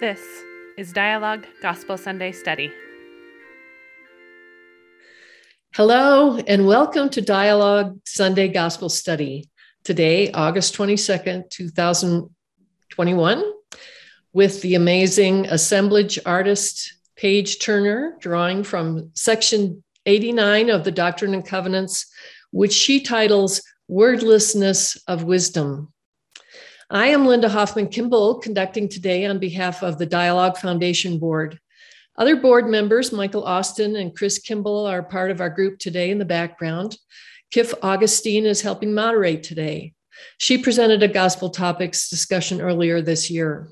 This is Dialogue Gospel Sunday Study. Hello, and welcome to Dialogue Sunday Gospel Study. Today, August 22nd, 2021, with the amazing assemblage artist Paige Turner, drawing from section 89 of the Doctrine and Covenants, which she titles Wordlessness of Wisdom. I am Linda Hoffman Kimball, conducting today on behalf of the Dialogue Foundation Board. Other board members, Michael Austin and Chris Kimball, are part of our group today in the background. Kif Augustine is helping moderate today. She presented a gospel topics discussion earlier this year.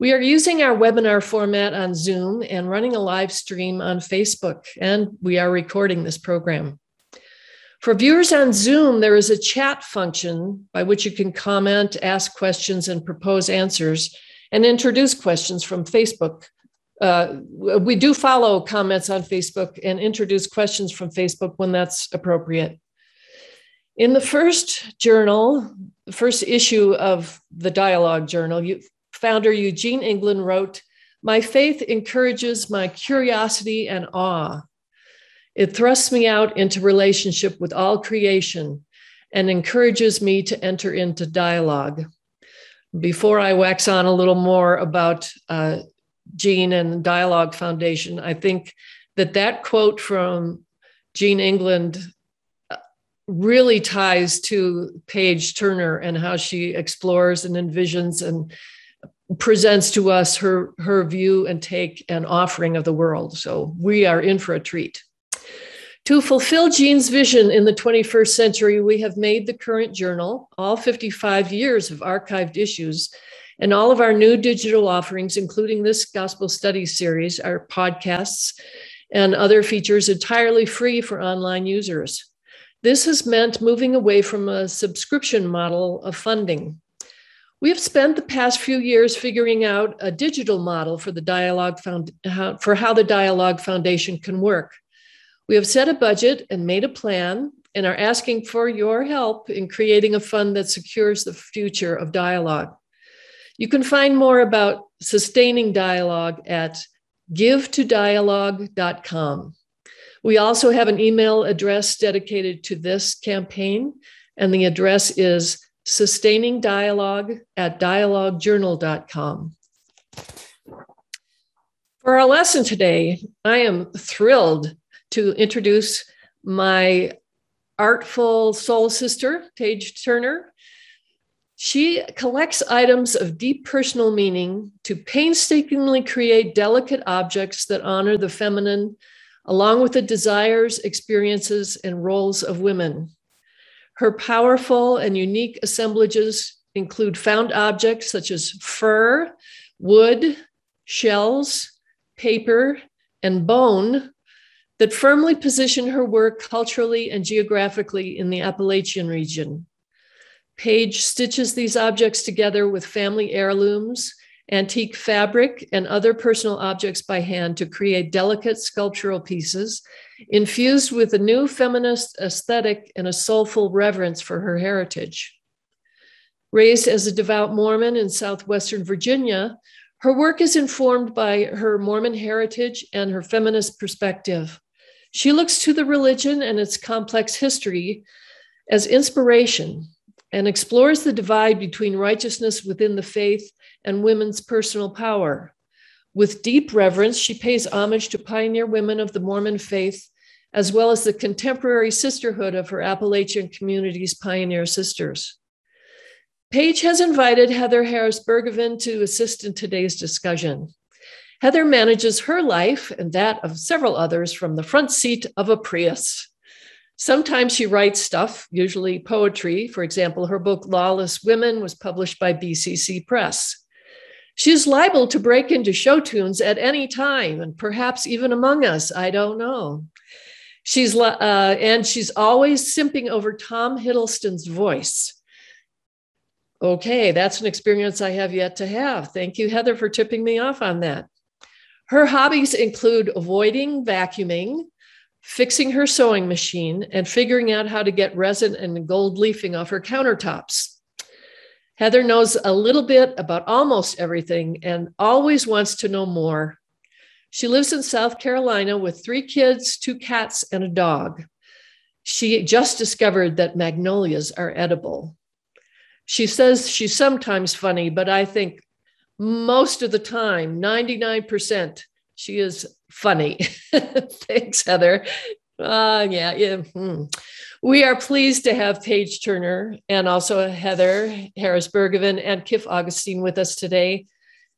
We are using our webinar format on Zoom and running a live stream on Facebook, and we are recording this program. For viewers on Zoom, there is a chat function by which you can comment, ask questions, and propose answers, and introduce questions from Facebook. Uh, we do follow comments on Facebook and introduce questions from Facebook when that's appropriate. In the first journal, the first issue of the Dialogue Journal, you, founder Eugene England wrote, My faith encourages my curiosity and awe. It thrusts me out into relationship with all creation and encourages me to enter into dialogue. Before I wax on a little more about uh, Gene and Dialogue Foundation, I think that that quote from Gene England uh, really ties to Paige Turner and how she explores and envisions and presents to us her her view and take and offering of the world. So we are in for a treat. To fulfill Gene's vision in the 21st century, we have made the current journal, all 55 years of archived issues, and all of our new digital offerings, including this gospel study series, our podcasts, and other features entirely free for online users. This has meant moving away from a subscription model of funding. We have spent the past few years figuring out a digital model for the dialogue found, for how the Dialogue Foundation can work. We have set a budget and made a plan and are asking for your help in creating a fund that secures the future of dialogue. You can find more about sustaining dialogue at givetodialogue.com. We also have an email address dedicated to this campaign, and the address is sustainingdialogue at dialoguejournal.com. For our lesson today, I am thrilled to introduce my artful soul sister, Paige Turner. She collects items of deep personal meaning to painstakingly create delicate objects that honor the feminine, along with the desires, experiences, and roles of women. Her powerful and unique assemblages include found objects such as fur, wood, shells, paper, and bone that firmly position her work culturally and geographically in the Appalachian region. Paige stitches these objects together with family heirlooms, antique fabric, and other personal objects by hand to create delicate sculptural pieces infused with a new feminist aesthetic and a soulful reverence for her heritage. Raised as a devout Mormon in southwestern Virginia, her work is informed by her Mormon heritage and her feminist perspective. She looks to the religion and its complex history as inspiration and explores the divide between righteousness within the faith and women's personal power. With deep reverence, she pays homage to pioneer women of the Mormon faith, as well as the contemporary sisterhood of her Appalachian community's pioneer sisters. Paige has invited Heather Harris Bergevin to assist in today's discussion. Heather manages her life and that of several others from the front seat of a Prius. Sometimes she writes stuff, usually poetry. For example, her book Lawless Women was published by BCC Press. She's liable to break into show tunes at any time, and perhaps even among us. I don't know. She's uh, and she's always simping over Tom Hiddleston's voice. Okay, that's an experience I have yet to have. Thank you, Heather, for tipping me off on that. Her hobbies include avoiding vacuuming, fixing her sewing machine, and figuring out how to get resin and gold leafing off her countertops. Heather knows a little bit about almost everything and always wants to know more. She lives in South Carolina with three kids, two cats, and a dog. She just discovered that magnolias are edible. She says she's sometimes funny, but I think most of the time, 99%, she is funny. Thanks, Heather. Uh, yeah, yeah. Hmm. We are pleased to have Paige Turner and also Heather Harris Bergevin and Kif Augustine with us today.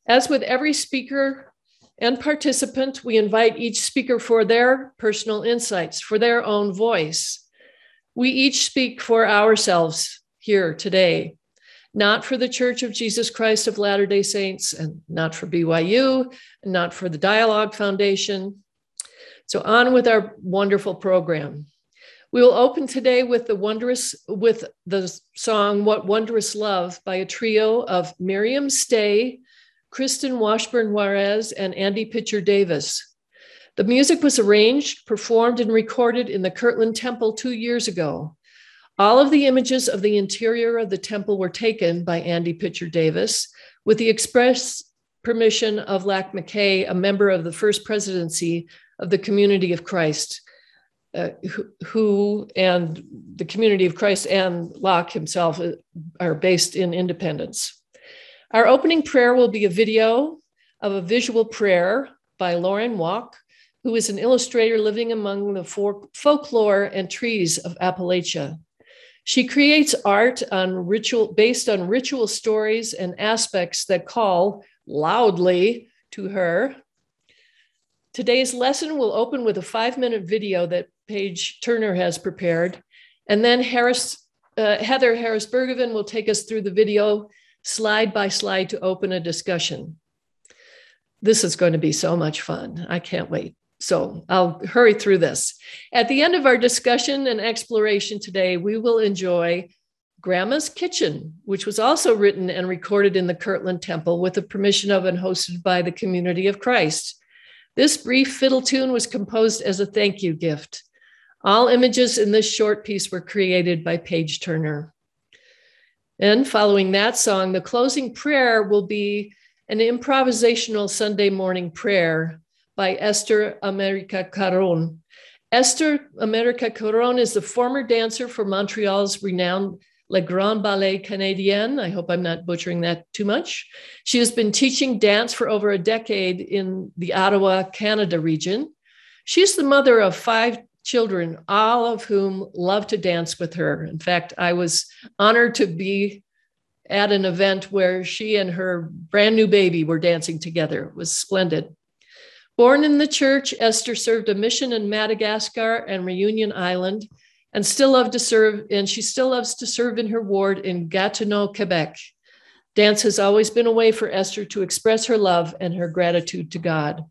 As with every speaker and participant, we invite each speaker for their personal insights, for their own voice. We each speak for ourselves here today, not for the Church of Jesus Christ of Latter day Saints, and not for BYU, and not for the Dialogue Foundation. So, on with our wonderful program. We will open today with the wondrous with the song What Wondrous Love by a trio of Miriam Stay, Kristen Washburn Juarez, and Andy Pitcher Davis. The music was arranged, performed, and recorded in the Kirtland Temple two years ago. All of the images of the interior of the temple were taken by Andy Pitcher Davis with the express permission of Lach Mackay, a member of the first presidency of the Community of Christ uh, who, who, and the community of Christ and Lach himself uh, are based in Independence. Our opening prayer will be a video of a visual prayer by Lauren Walk, who is an illustrator living among the folklore and trees of Appalachia. She creates art on ritual based on ritual stories and aspects that call loudly to her. Today's lesson will open with a five minute video that Paige Turner has prepared. And then Harris, uh, Heather Harris Bergevin will take us through the video slide by slide to open a discussion. This is going to be so much fun. I can't wait. So I'll hurry through this. At the end of our discussion and exploration today, we will enjoy Grandma's Kitchen, which was also written and recorded in the Kirtland Temple with the permission of and hosted by the Community of Christ. This brief fiddle tune was composed as a thank you gift. All images in this short piece were created by Paige Turner. And following that song, the closing prayer will be an improvisational Sunday morning prayer by Esther America Caron. Esther America Caron is the former dancer for Montreal's renowned Le Grand Ballet Canadien. I hope I'm not butchering that too much. She has been teaching dance for over a decade in the Ottawa, Canada region. She's the mother of five children, all of whom love to dance with her. In fact, I was honored to be at an event where she and her brand new baby were dancing together. It was splendid. Born in the church, Esther served a mission in Madagascar and Reunion Island and still loved to serve, and she still loves to serve in her ward in Gatineau, Quebec. Dance has always been a way for Esther to express her love and her gratitude to God.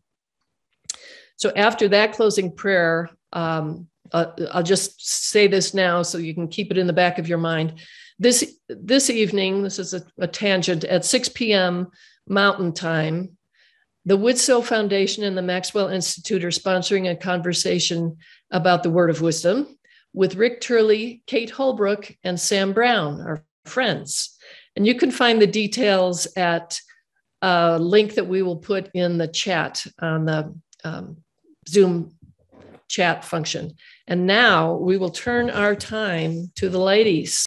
So after that closing prayer, um, uh, I'll just say this now so you can keep it in the back of your mind. This this evening, this is a, a tangent at 6 p.m. Mountain Time. The Widtsoe Foundation and the Maxwell Institute are sponsoring a conversation about the Word of Wisdom with Rick Turley, Kate Holbrook, and Sam Brown, our friends. And you can find the details at a link that we will put in the chat on the um, Zoom chat function. And now we will turn our time to the ladies.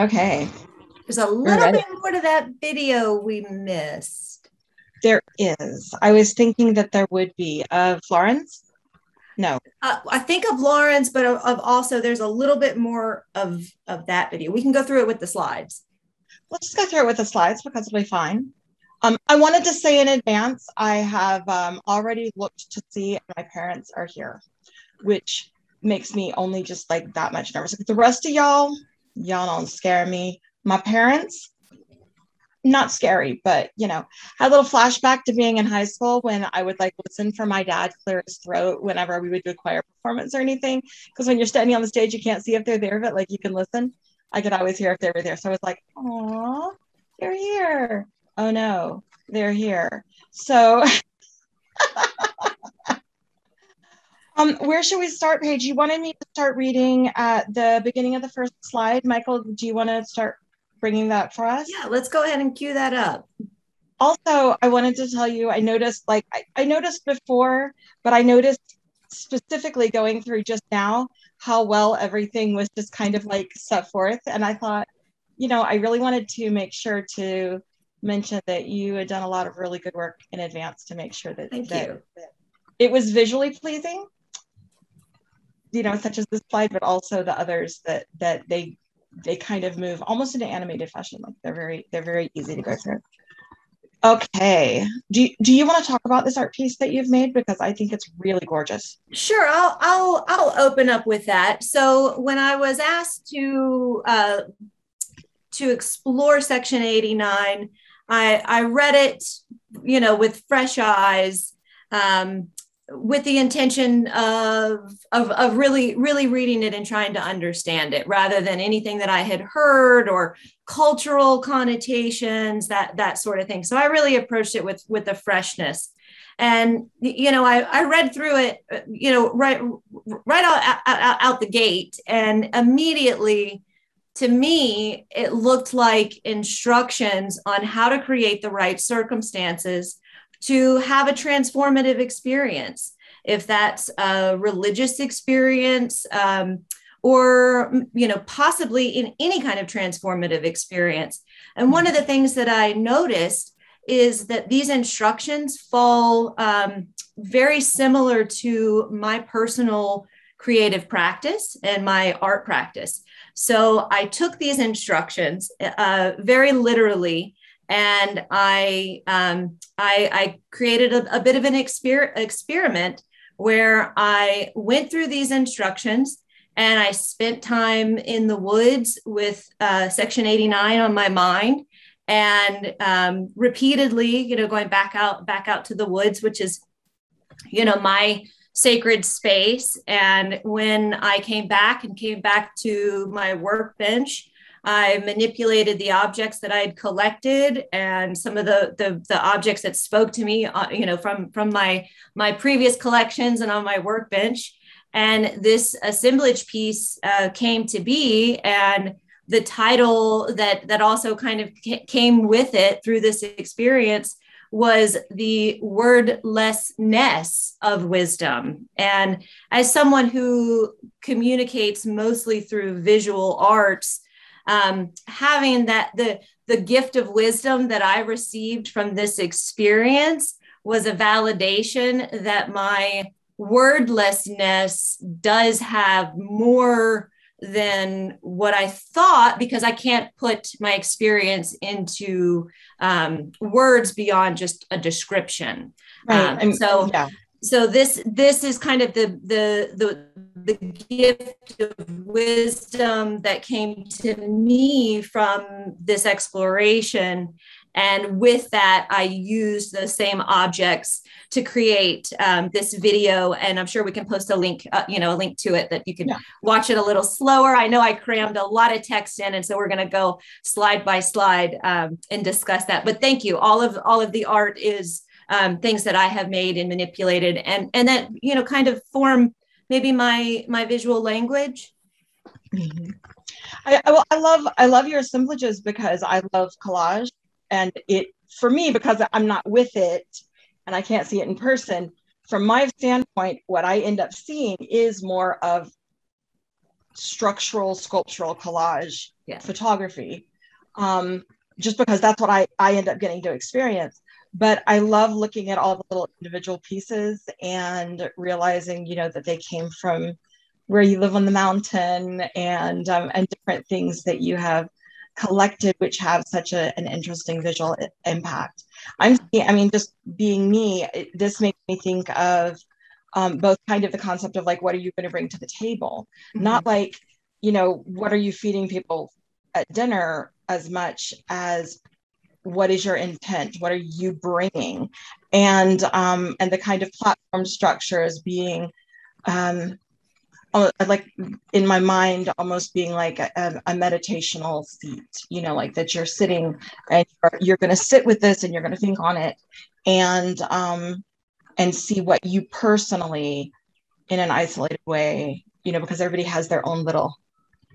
Okay. There's a little bit more to that video we missed. There is. I was thinking that there would be. Of Florence? No. Uh, I think of Lawrence, but of, of, also there's a little bit more of, of that video. We can go through it with the slides. Let's just go through it with the slides because it'll be fine. Um, I wanted to say in advance, I have um, already looked to see if my parents are here, which makes me only just like that much nervous. Like the rest of y'all, y'all don't scare me. My parents, not scary, but you know, had a little flashback to being in high school when I would like listen for my dad clear his throat whenever we would do a choir performance or anything. Because when you're standing on the stage, you can't see if they're there, but like you can listen. I could always hear if they were there. So I was like, oh, they're here. Oh no, they're here. So um, where should we start, Paige? You wanted me to start reading at the beginning of the first slide. Michael, do you want to start bringing that for us? Yeah, let's go ahead and cue that up. Also, I wanted to tell you, I noticed, like, I, I noticed before, but I noticed specifically going through just now how well everything was just kind of like set forth. And I thought, you know, I really wanted to make sure to mention that you had done a lot of really good work in advance to make sure that, Thank that, you. that it was visually pleasing you know such as this slide but also the others that that they they kind of move almost in an animated fashion. Like they're very they're very easy to go through. Okay. Do do you want to talk about this art piece that you've made because I think it's really gorgeous. Sure, I'll I'll I'll open up with that. So when I was asked to uh, to explore Section 89, I I read it, you know, with fresh eyes. Um, with the intention of, of, of really really reading it and trying to understand it rather than anything that i had heard or cultural connotations that that sort of thing. So i really approached it with with the freshness. And you know i, I read through it uh, you know right right out, out, out the gate. And immediately to me it looked like instructions on how to create the right circumstances to have a transformative experience, if that's a religious experience um, or, you know, possibly in any kind of transformative experience. And one of the things that I noticed is that these instructions fall um, very similar to my personal creative practice and my art practice. So I took these instructions uh, very literally and I um, I, I, created a, a, bit of an exper- experiment where I went through these instructions and I spent time in the woods with uh, Section 89 on my mind and um, repeatedly, you know, going back out back out to the woods, which is, you know, my sacred space. And when I came back and came back to my workbench, I manipulated the objects that I had collected and some of the, the, the objects that spoke to me, uh, you know, from, from my, my previous collections and on my workbench. And this assemblage piece uh, came to be. And the title that, that also kind of came with it through this experience was the wordlessness of wisdom. And as someone who communicates mostly through visual arts, um, having that the the gift of wisdom that I received from this experience was a validation that my wordlessness does have more than what I thought because I can't put my experience into um, words beyond just a description. Right. Um, so yeah so this this is kind of the the the the gift of wisdom that came to me from this exploration. And with that i used the same objects to create um, this video. And i'm sure we can post a link uh, you know a link to it that you can yeah. watch it a little slower. I know i crammed a lot of text in and so we're going to go slide by slide um, and discuss that. But thank you. All of all of the art is um, things that I have made and manipulated, and and that you know kind of form maybe my my visual language. Mm-hmm. I, I, I love I love your assemblages because I love collage, and it for me because I'm not with it and I can't see it in person. From my standpoint, what I end up seeing is more of structural sculptural collage Yeah. photography um, just because that's what I, I end up getting to experience but i love looking at all the little individual pieces and realizing you know that they came from where you live on the mountain and um, and different things that you have collected which have such a, an interesting visual impact. I'm i mean just being me it, this makes me think of um, both kind of the concept of like what are you going to bring to the table? Not like you know what are you feeding people at dinner as much as what is your intent? What are you bringing? And um and the kind of platform structure as being um like in my mind almost being like a, a meditational seat you know like that you're sitting and you're, you're going to sit with this and you're going to think on it and um and see what you personally in an isolated way you know because everybody has their own little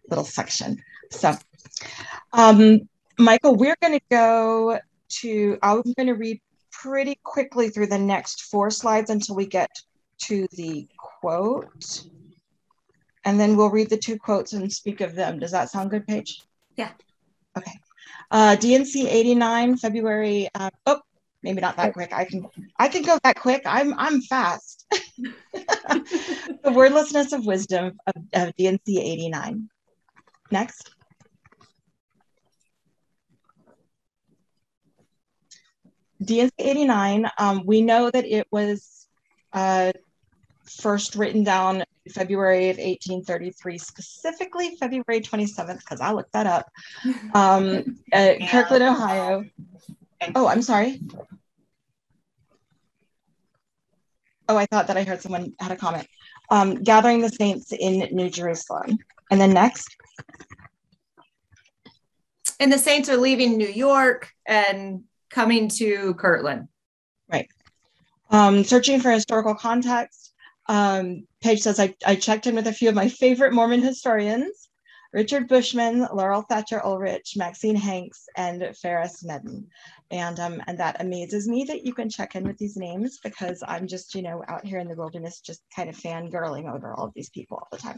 little section. So um michael we're going to go to i'm going to read pretty quickly through the next four slides until we get to the quote. And then we'll read the two quotes and speak of them. Does that sound good paige? Yeah. okay. Uh D&C 89 february uh, oh maybe not that quick. I can i can go that quick. I'm i'm fast. The wordlessness of wisdom of, of D&C 89 next D&C 89 um, we know that it was uh, first written down february of 1833 specifically february 27th because i looked that up um, at kirtland ohio oh i'm sorry Oh, I thought that I heard someone had a comment. Um, gathering the saints in New Jerusalem. And then next, And the Saints are leaving New York and coming to Kirtland. Right. Um, searching for historical context. Um, Paige says, I, I checked in with a few of my favorite Mormon historians Richard Bushman, Laurel Thatcher Ulrich, Maxine Hanks, and Ferris Medden. And, um, and that amazes me that you can check in with these names because I'm just, you know, out here in the wilderness, just kind of fangirling over all of these people all the time.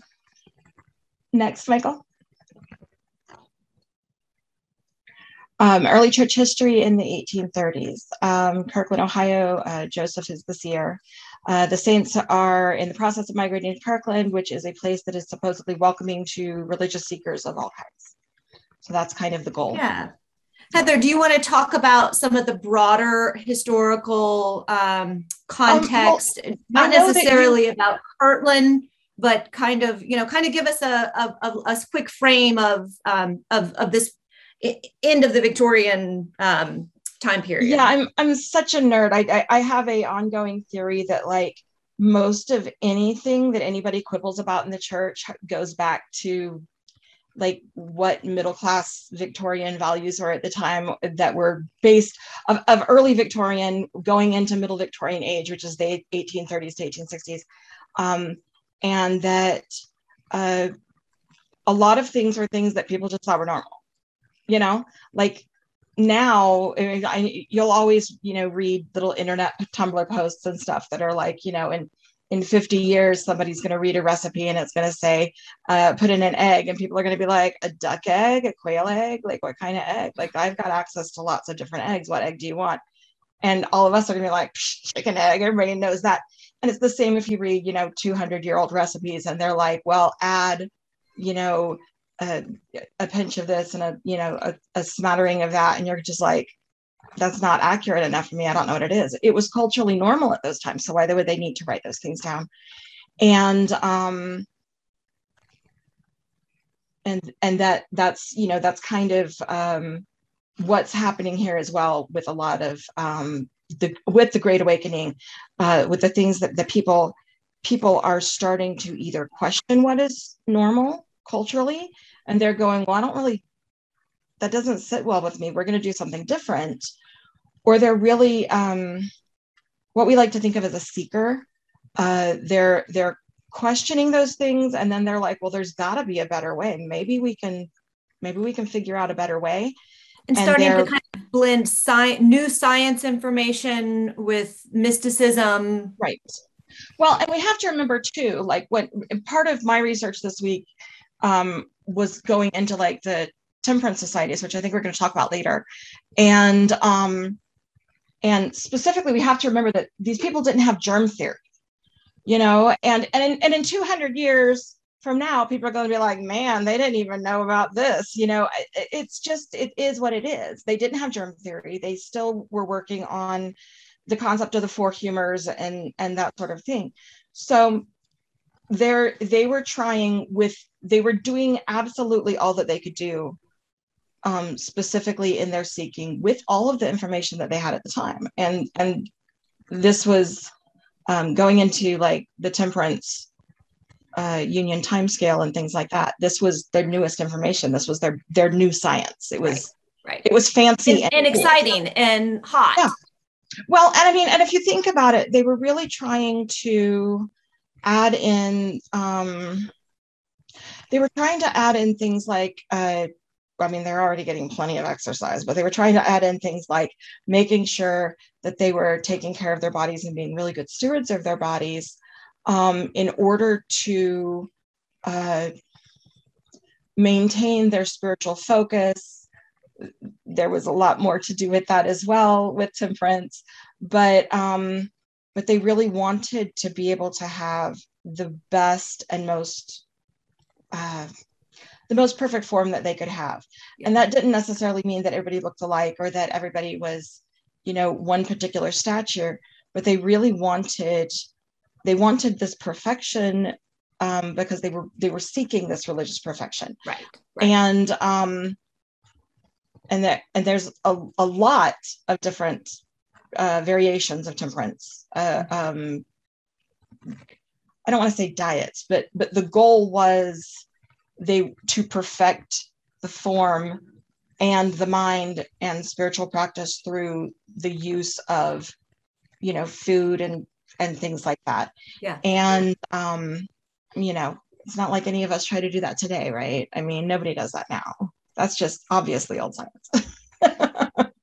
Next, Michael. Um, early church history in the 1830s. Um, Kirtland, Ohio, uh, Joseph is the seer. Uh, the Saints are in the process of migrating to Kirtland, which is a place that is supposedly welcoming to religious seekers of all kinds. So that's kind of the goal. Yeah. Heather, do you want to talk about some of the broader historical um, context, not I know that necessarily about Kirtland, but kind of, you know, kind of give us a, a, a, a quick frame of, um, of, of this end of the Victorian um, time period? Yeah, I'm I'm such a nerd. I, I I have a ongoing theory that like most of anything that anybody quibbles about in the church goes back to like what middle class Victorian values were at the time that were based of, of early Victorian going into middle Victorian age, which is the 1830s to 1860s. Um, and that uh, a lot of things were things that people just thought were normal, you know, like now I you'll always you know read little internet tumblr posts and stuff that are like you know in in 50 years somebody's going to read a recipe and it's going to say uh, put in an egg and people are going to be like a duck egg? A quail egg? Like what kind of egg? Like i've got access to lots of different eggs. What egg do you want? And all of us are going to be like "Psh, chicken egg. Everybody knows that. And it's the same if you read you know 200 year old recipes and they're like well add you know a, a pinch of this and a you know a, a smattering of that. And you're just like that's not accurate enough for me. I don't know what it is. It was culturally normal at those times. So why would they need to write those things down? And um and and that that's you know that's kind of um what's happening here as well with a lot of um the with the great awakening uh with the things that the people people are starting to either question what is normal culturally and they're going well i don't really that doesn't sit well with me. We're going to do something different. Or they're really um, what we like to think of as a seeker. Uh, they're they're questioning those things and then they're like well there's got to be a better way. Maybe we can maybe we can figure out a better way. And and starting to kind of blend science new science information with mysticism. Right. Well, and we have to remember too, like when part of my research this week um, was going into like the temperance societies, which I think we're going to talk about later. And um, and specifically, we have to remember that these people didn't have germ theory, you know, and and in, and in 200 years from now, people are going to be like, man, they didn't even know about this. You know, it, it's just it is what it is. They didn't have germ theory. They still were working on the concept of the four humors and and that sort of thing. So they're they were trying with they were doing absolutely all that they could do um, specifically in their seeking with all of the information that they had at the time. And and this was um, going into like the temperance uh, union timescale and things like that this was their newest information. This was their their new science. It was right, right. it was fancy and, and, and exciting and hot. Yeah. well and i mean and if you think about it they were really trying to add in um, they were trying to add in things like uh, I mean, they're already getting plenty of exercise, but they were trying to add in things like making sure that they were taking care of their bodies and being really good stewards of their bodies um, in order to uh, maintain their spiritual focus. There was a lot more to do with that as well with temperance, but um, but they really wanted to be able to have the best and most uh, the most perfect form that they could have yeah. and that didn't necessarily mean that everybody looked alike or that everybody was you know one particular stature but they really wanted they wanted this perfection um, because they were they were seeking this religious perfection right, right. and um and that and there's a, a lot of different uh, variations of temperance. Uh, um, I don't want to say diets, but but the goal was they to perfect the form and the mind and spiritual practice through the use of you know food and and things like that. Yeah. And um you know it's not like any of us try to do that today right? I mean nobody does that now. That's just obviously old science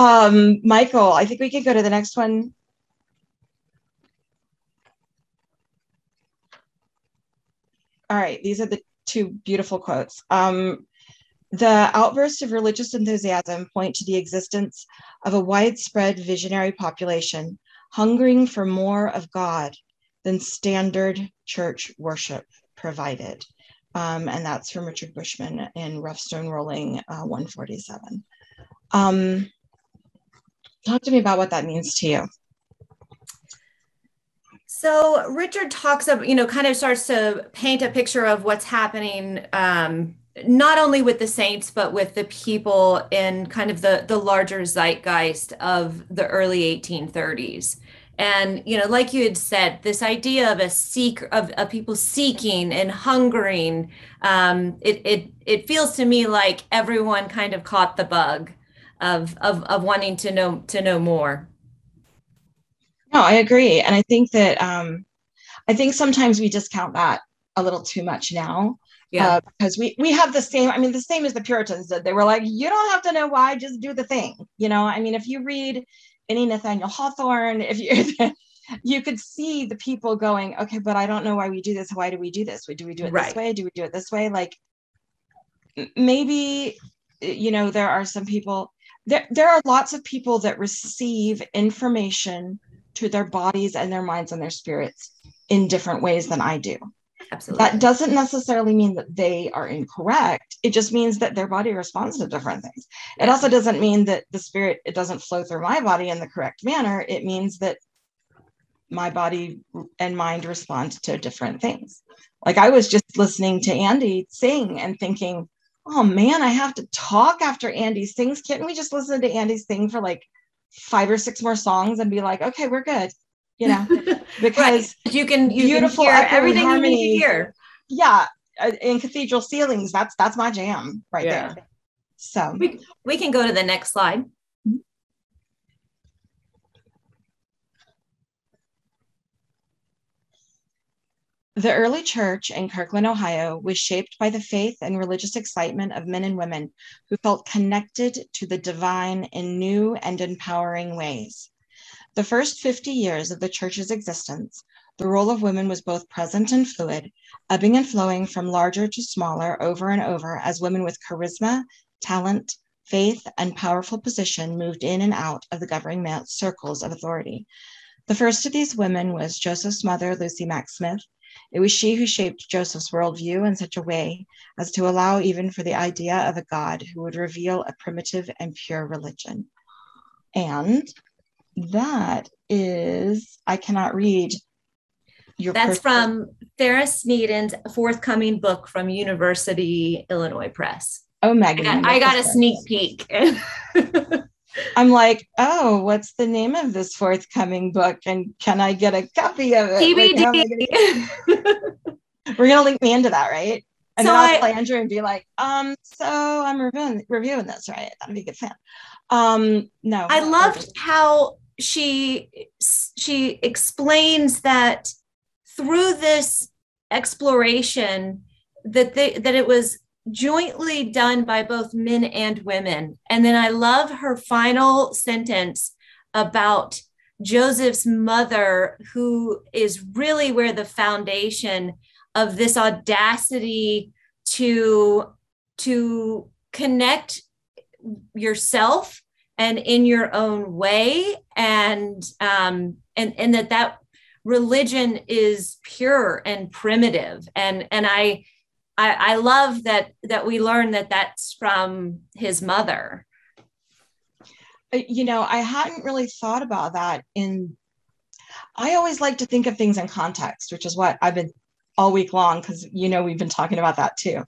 Um, Michael, I think we can go to the next one. All right, these are the two beautiful quotes. Um, the outbursts of religious enthusiasm point to the existence of a widespread visionary population hungering for more of God than standard church worship provided. Um, and that's from Richard Bushman in Rough Stone Rolling uh, 147. Um, Talk to me about what that means to you. So Richard talks about, you know, kind of starts to paint a picture of what's happening, um, not only with the saints, but with the people in kind of the the larger zeitgeist of the early 1830s. And you know, like you had said, this idea of a seek of, of people seeking and hungering, um, it it it feels to me like everyone kind of caught the bug of of of wanting to know to know more. No i agree. And i think that um i think sometimes we discount that a little too much now yeah. uh, because we we have the same i mean the same as the puritans did. They were like you don't have to know why just do the thing. You know i mean if you read any nathaniel hawthorne if you you could see the people going okay but i don't know why we do this. Why do we do this? Do we do it right. this way? Do we do it this way? Like maybe you know there are some people there, there are lots of people that receive information to their bodies and their minds and their spirits in different ways than I do. Absolutely. That doesn't necessarily mean that they are incorrect. It just means that their body responds to different things. It also doesn't mean that the spirit it doesn't flow through my body in the correct manner. It means that my body and mind respond to different things. Like I was just listening to Andy sing and thinking, oh man, I have to talk after Andy sings. Can't we just listen to Andy sing for like five or six more songs and be like, okay, we're good? You know, because right. you can you beautiful can hear everything you need to hear. Yeah, uh, in cathedral ceilings, that's that's my jam right yeah. there. So we, we can go to the next slide. The early church in Kirtland, Ohio was shaped by the faith and religious excitement of men and women who felt connected to the divine in new and empowering ways. The first 50 years of the church's existence, the role of women was both present and fluid, ebbing and flowing from larger to smaller over and over as women with charisma, talent, faith, and powerful position moved in and out of the governing circles of authority. The first of these women was Joseph's mother, Lucy Mack Smith. It was she who shaped Joseph's worldview in such a way as to allow even for the idea of a God who would reveal a primitive and pure religion. And that is, I cannot read your That's person. from Farah Sneddon's forthcoming book from University Illinois Press. Oh, Megan. I got a sneak peek. I'm like, oh, what's the name of this forthcoming book? And can I get a copy of it? TBD. Like, We're gonna link me into that, right? And so then I'll I, play Andrew and be like, um, so I'm reviewing reviewing this, right? That'd be a good fan. Um, no. I loved how she she explains that through this exploration that they that it was jointly done by both men and women. And then I love her final sentence about Joseph's mother, who is really where the foundation of this audacity to, to connect yourself and in your own way and um, and and that that religion is pure and primitive and and i I, I love that that we learn that that's from his mother. Uh, you know, I hadn't really thought about that. In I always like to think of things in context, which is what I've been all week long because you know we've been talking about that too.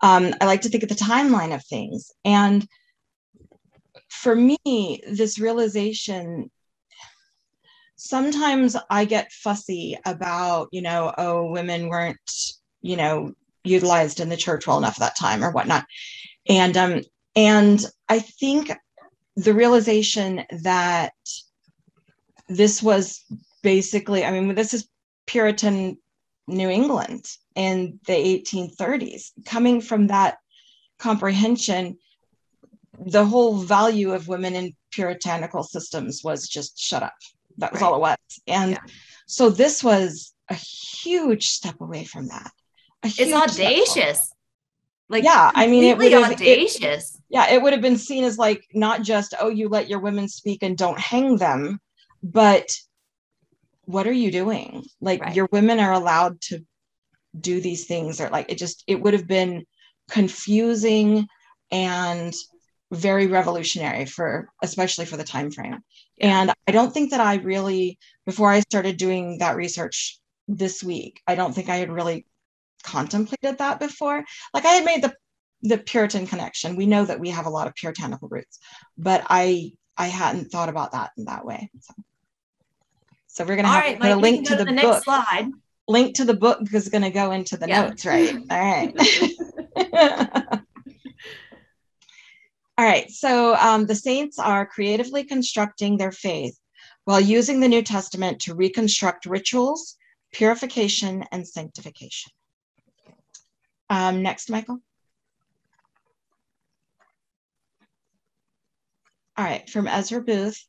Um, I like to think of the timeline of things, and for me, this realization sometimes I get fussy about, you know, oh, women weren't, you know, utilized in the church well enough at that time or whatnot. And um, and I think the realization that this was basically, I mean, this is Puritan New England in the 1830s. Coming from that comprehension, the whole value of women in puritanical systems was just shut up. That was right. all it was. And yeah. so this was a huge step away from that it's audacious. Like yeah, I mean, it was audacious. It, yeah, it would have been seen as like not just oh, you let your women speak and don't hang them, but what are you doing? Like right. your women are allowed to do these things, or like it just it would have been confusing and very revolutionary for especially for the time frame and i don't think that i really before i started doing that research this week i don't think i had really contemplated that before. Like I had made the the Puritan connection. We know that we have a lot of puritanical roots, but I I hadn't thought about that in that way. So, so we're gonna have right, to put a link to, to the, the, book. slide. Link to the book is gonna go into the yeah. notes, right? All right. All right. So um, the saints are creatively constructing their faith while using the New Testament to reconstruct rituals, purification, and sanctification. Um, next, Michael. All right, from Ezra Booth.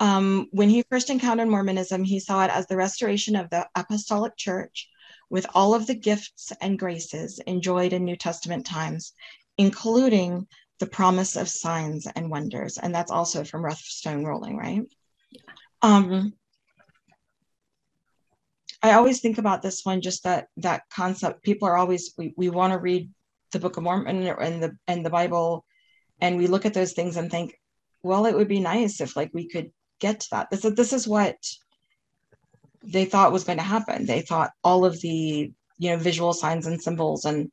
Um, when he first encountered Mormonism, he saw it as the restoration of the apostolic church with all of the gifts and graces enjoyed in New Testament times, including the promise of signs and wonders. And that's also from Rough Stone Rolling, right? Um, I always think about this one, just that that concept. People are always we, we want to read the Book of Mormon and the and the Bible, and we look at those things and think, well, it would be nice if like we could get to that. This is this is what they thought was going to happen. They thought all of the you know visual signs and symbols and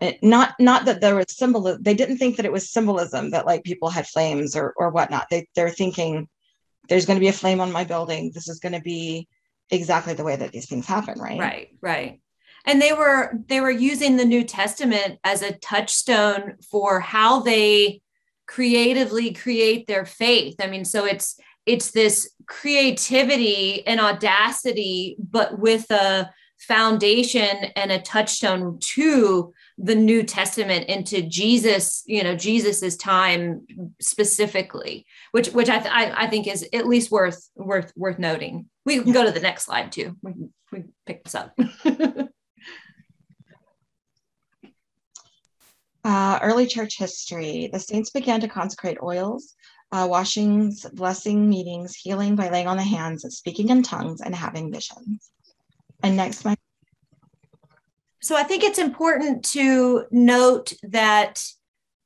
it, not not that there was symbol. They didn't think that it was symbolism that like people had flames or or whatnot. They they're thinking there's going to be a flame on my building. This is going to be exactly the way that these things happen right? Right right. And they were they were using the new testament as a touchstone for how they creatively create their faith. I mean so it's it's this creativity and audacity but with a foundation and a touchstone to the New Testament into Jesus, you know, Jesus's time specifically, which which I, th- I, I think is at least worth worth worth noting. We can go to the next slide too. We we pick this up. uh, early church history. The saints began to consecrate oils, uh, washings, blessing meetings, healing by laying on the hands, speaking in tongues, and having visions. And next, my so I think it's important to note that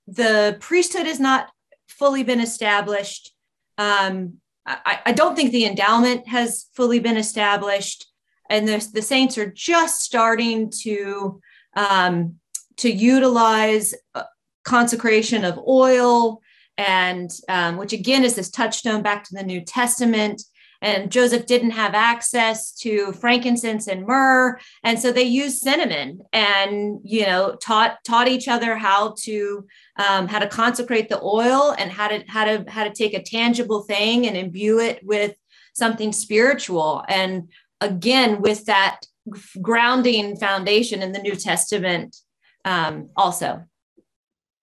the priesthood has not fully been established. Um, I, I, don't think the endowment has fully been established, and the, the saints are just starting to um, to utilize uh, consecration of oil, and um, which again is this touchstone back to the New Testament and Joseph didn't have access to frankincense and myrrh, and so they used cinnamon and you know taught taught each other how to um, how to consecrate the oil and how to how to how to take a tangible thing and imbue it with something spiritual. And again, with that grounding foundation in the New Testament, um, also.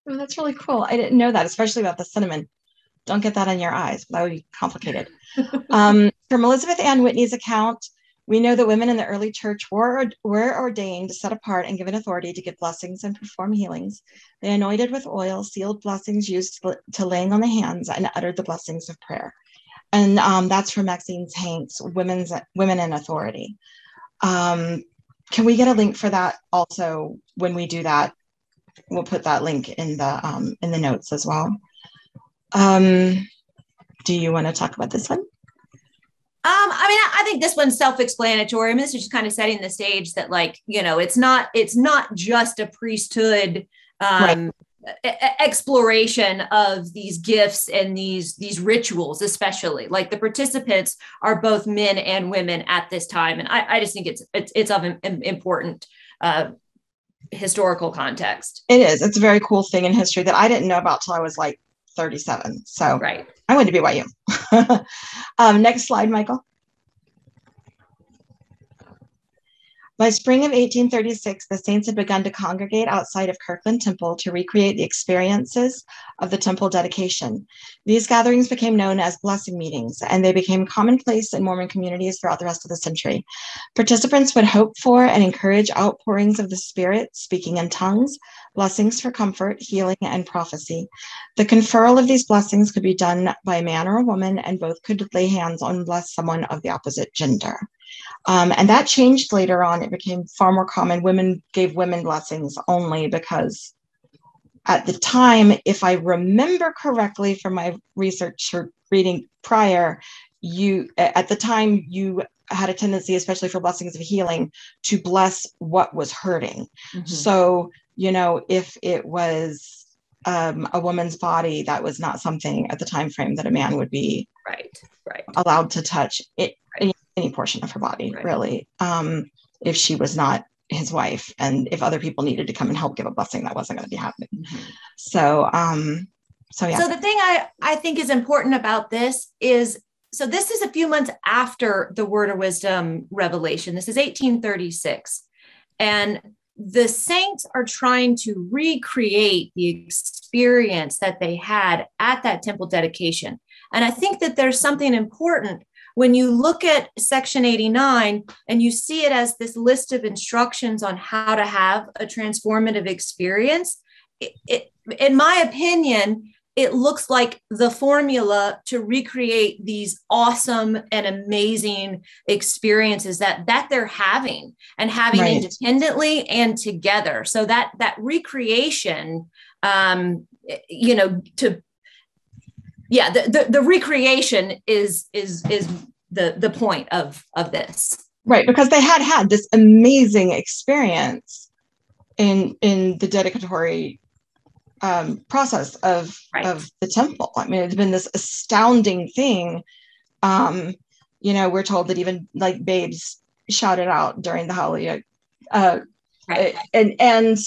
Oh, that's really cool. I didn't know that, especially about the cinnamon. Don't get that in your eyes. That would be complicated. um, from Elizabeth Ann Whitney's account, we know that women in the early church were, were ordained, set apart, and given authority to give blessings and perform healings. They anointed with oil, sealed blessings used to laying on the hands, and uttered the blessings of prayer. And um, that's from Maxine Hanks, Women's Women in Authority. Um, can we get a link for that also when we do that? We'll put that link in the um, in the notes as well. Um, do you want to talk about this one? Um, I mean, I think this one's self-explanatory. I mean, this is just kind of setting the stage that, like, you know, it's not it's not just a priesthood um, right. exploration of these gifts and these these rituals, especially like the participants are both men and women at this time, and I, I just think it's it's, it's of an important uh, historical context. It is. It's a very cool thing in history that I didn't know about till I was like 37. So right. I went to BYU. um, next slide, Michael. By spring of 1836, the saints had begun to congregate outside of Kirtland Temple to recreate the experiences of the temple dedication. These gatherings became known as blessing meetings, and they became commonplace in Mormon communities throughout the rest of the century. Participants would hope for and encourage outpourings of the Spirit, speaking in tongues, blessings for comfort, healing, and prophecy. The conferral of these blessings could be done by a man or a woman, and both could lay hands on bless someone of the opposite gender. Um, and that changed later on. It became far more common. Women gave women blessings only because at the time, if I remember correctly from my research or reading prior, you at the time you had a tendency, especially for blessings of healing, to bless what was hurting. Mm-hmm. So, you know, if it was um, a woman's body, that was not something at the time frame that a man would be right, right, allowed to touch. It any portion of her body, right. really, um, if she was not his wife and if other people needed to come and help give a blessing that wasn't going to be happening. Mm-hmm. so um so yeah. So the thing i i think is important about this is so this is a few months after the word of wisdom revelation. This is 1836 and the saints are trying to recreate the experience that they had at that temple dedication. And i think that there's something important when you look at Section 89 and you see it as this list of instructions on how to have a transformative experience, it, it, in my opinion, it looks like the formula to recreate these awesome and amazing experiences that that they're having and having right. independently and together so that that recreation um you know to yeah the, the, the recreation is is is the the point of of this right because they had had this amazing experience in in the dedicatory um, process of right. of the temple i mean it's been this astounding thing um you know we're told that even like babes shouted out during the hallelujah uh right. and and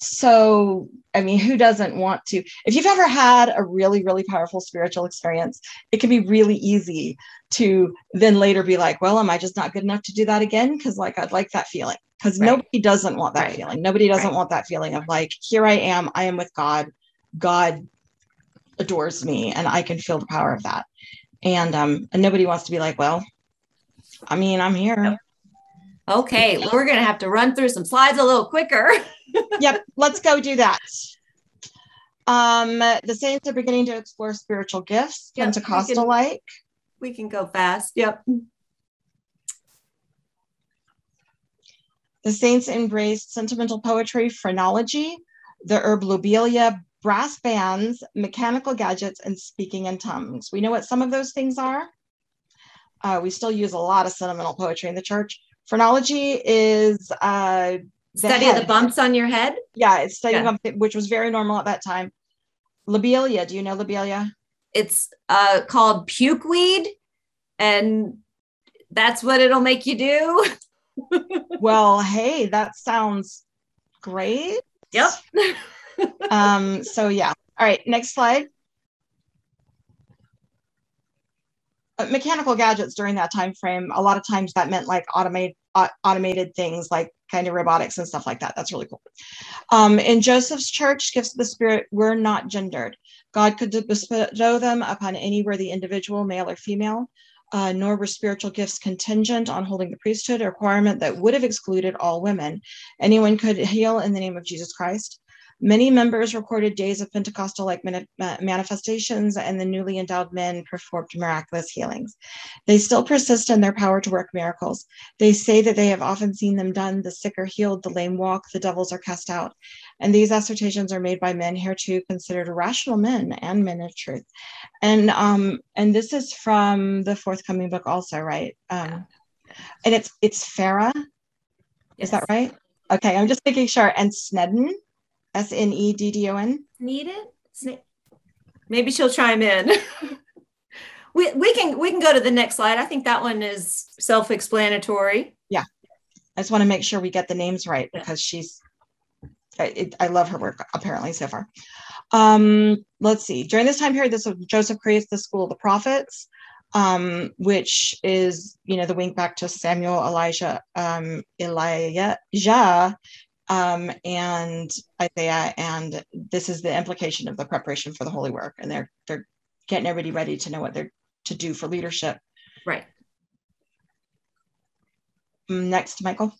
so i mean who doesn't want to? If you've ever had a really really powerful spiritual experience it can be really easy to then later be like well am i just not good enough to do that again? Because like i'd like that feeling. Because Right. nobody doesn't want that Right. feeling. Nobody doesn't Right. want that feeling of like here i am i am with god. God adores me and i can feel the power of that. And um and nobody wants to be like well i mean i'm here Okay, we're going to have to run through some slides a little quicker. yep, let's go do that. Um, the saints are beginning to explore spiritual gifts, Yep, we Pentecostal like. We can go fast. Yep. The saints embraced sentimental poetry, phrenology, the herb lobelia, brass bands, mechanical gadgets, and speaking in tongues. We know what some of those things are. Uh, we still use a lot of sentimental poetry in the church. Phrenology is uh, Study of the bumps on your head. yeah, it's studying Yeah. something which was very normal at that time. Lobelia, do you know lobelia? It's uh, called pukeweed, and that's what it'll make you do. well, hey, that sounds great. Yep. Um, so yeah. All right, next slide. Uh, mechanical gadgets during that time frame, a lot of times that meant like automate uh, automated things like kind of robotics and stuff like that. That's really cool. Um, in Joseph's church, gifts of the spirit were not gendered. God could bestow them upon any worthy individual, male or female. Uh, nor were spiritual gifts contingent on holding the priesthood, a requirement that would have excluded all women. Anyone could heal in the name of Jesus Christ. Many members recorded days of Pentecostal like mani- manifestations, and the newly endowed men performed miraculous healings. They still persist in their power to work miracles. They say that they have often seen them done. The sick are healed, the lame walk, the devils are cast out. And these assertions are made by men hereto considered rational men and men of truth. And um, and this is from the forthcoming book, also, right? Um, and it's it's Farah. Is that right? Okay, I'm just making sure. And Sneddon, S N E D D O N. Need it? Maybe she'll chime in. we, we can we can go to the next slide. I think that one is self-explanatory. Yeah, I just want to make sure we get the names right because she's, I, it, I love her work apparently so far. Um, let's see. During this time period, this Joseph creates the School of the Prophets, um, which is you know the wink back to Samuel, Elijah, um, Elijah, um, and Isaiah, and this is the implication of the preparation for the holy work, and they're they're getting everybody ready to know what they're to do for leadership. Right. Next, Michael.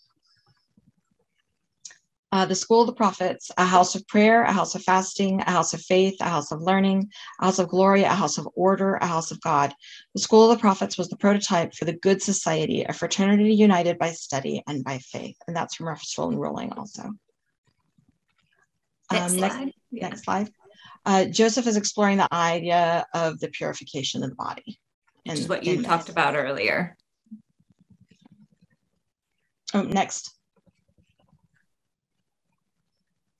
Uh, the School of the Prophets, a house of prayer, a house of fasting, a house of faith, a house of learning, a house of glory, a house of order, a house of God. The School of the Prophets was the prototype for the good society, a fraternity united by study and by faith. And that's from and Ruling also. Next Um, slide. Yeah. next slide. Uh, Joseph is exploring the idea of the purification of the body. Which is what you talked about earlier. Oh, next.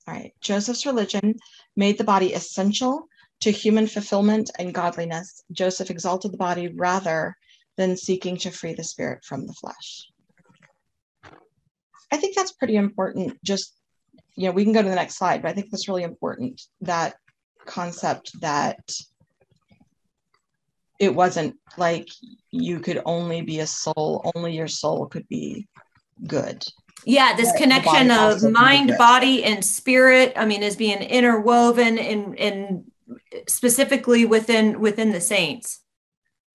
All right. Joseph's religion made the body essential to human fulfillment and godliness. Joseph exalted the body rather than seeking to free the spirit from the flesh. I think that's pretty important. Just, you know, we can go to the next slide, but I think that's really important that concept that it wasn't like you could only be a soul, only your soul could be good. Yeah, this connection body of also can be mind, body, and spirit. I mean, is being interwoven in in specifically within within the saints.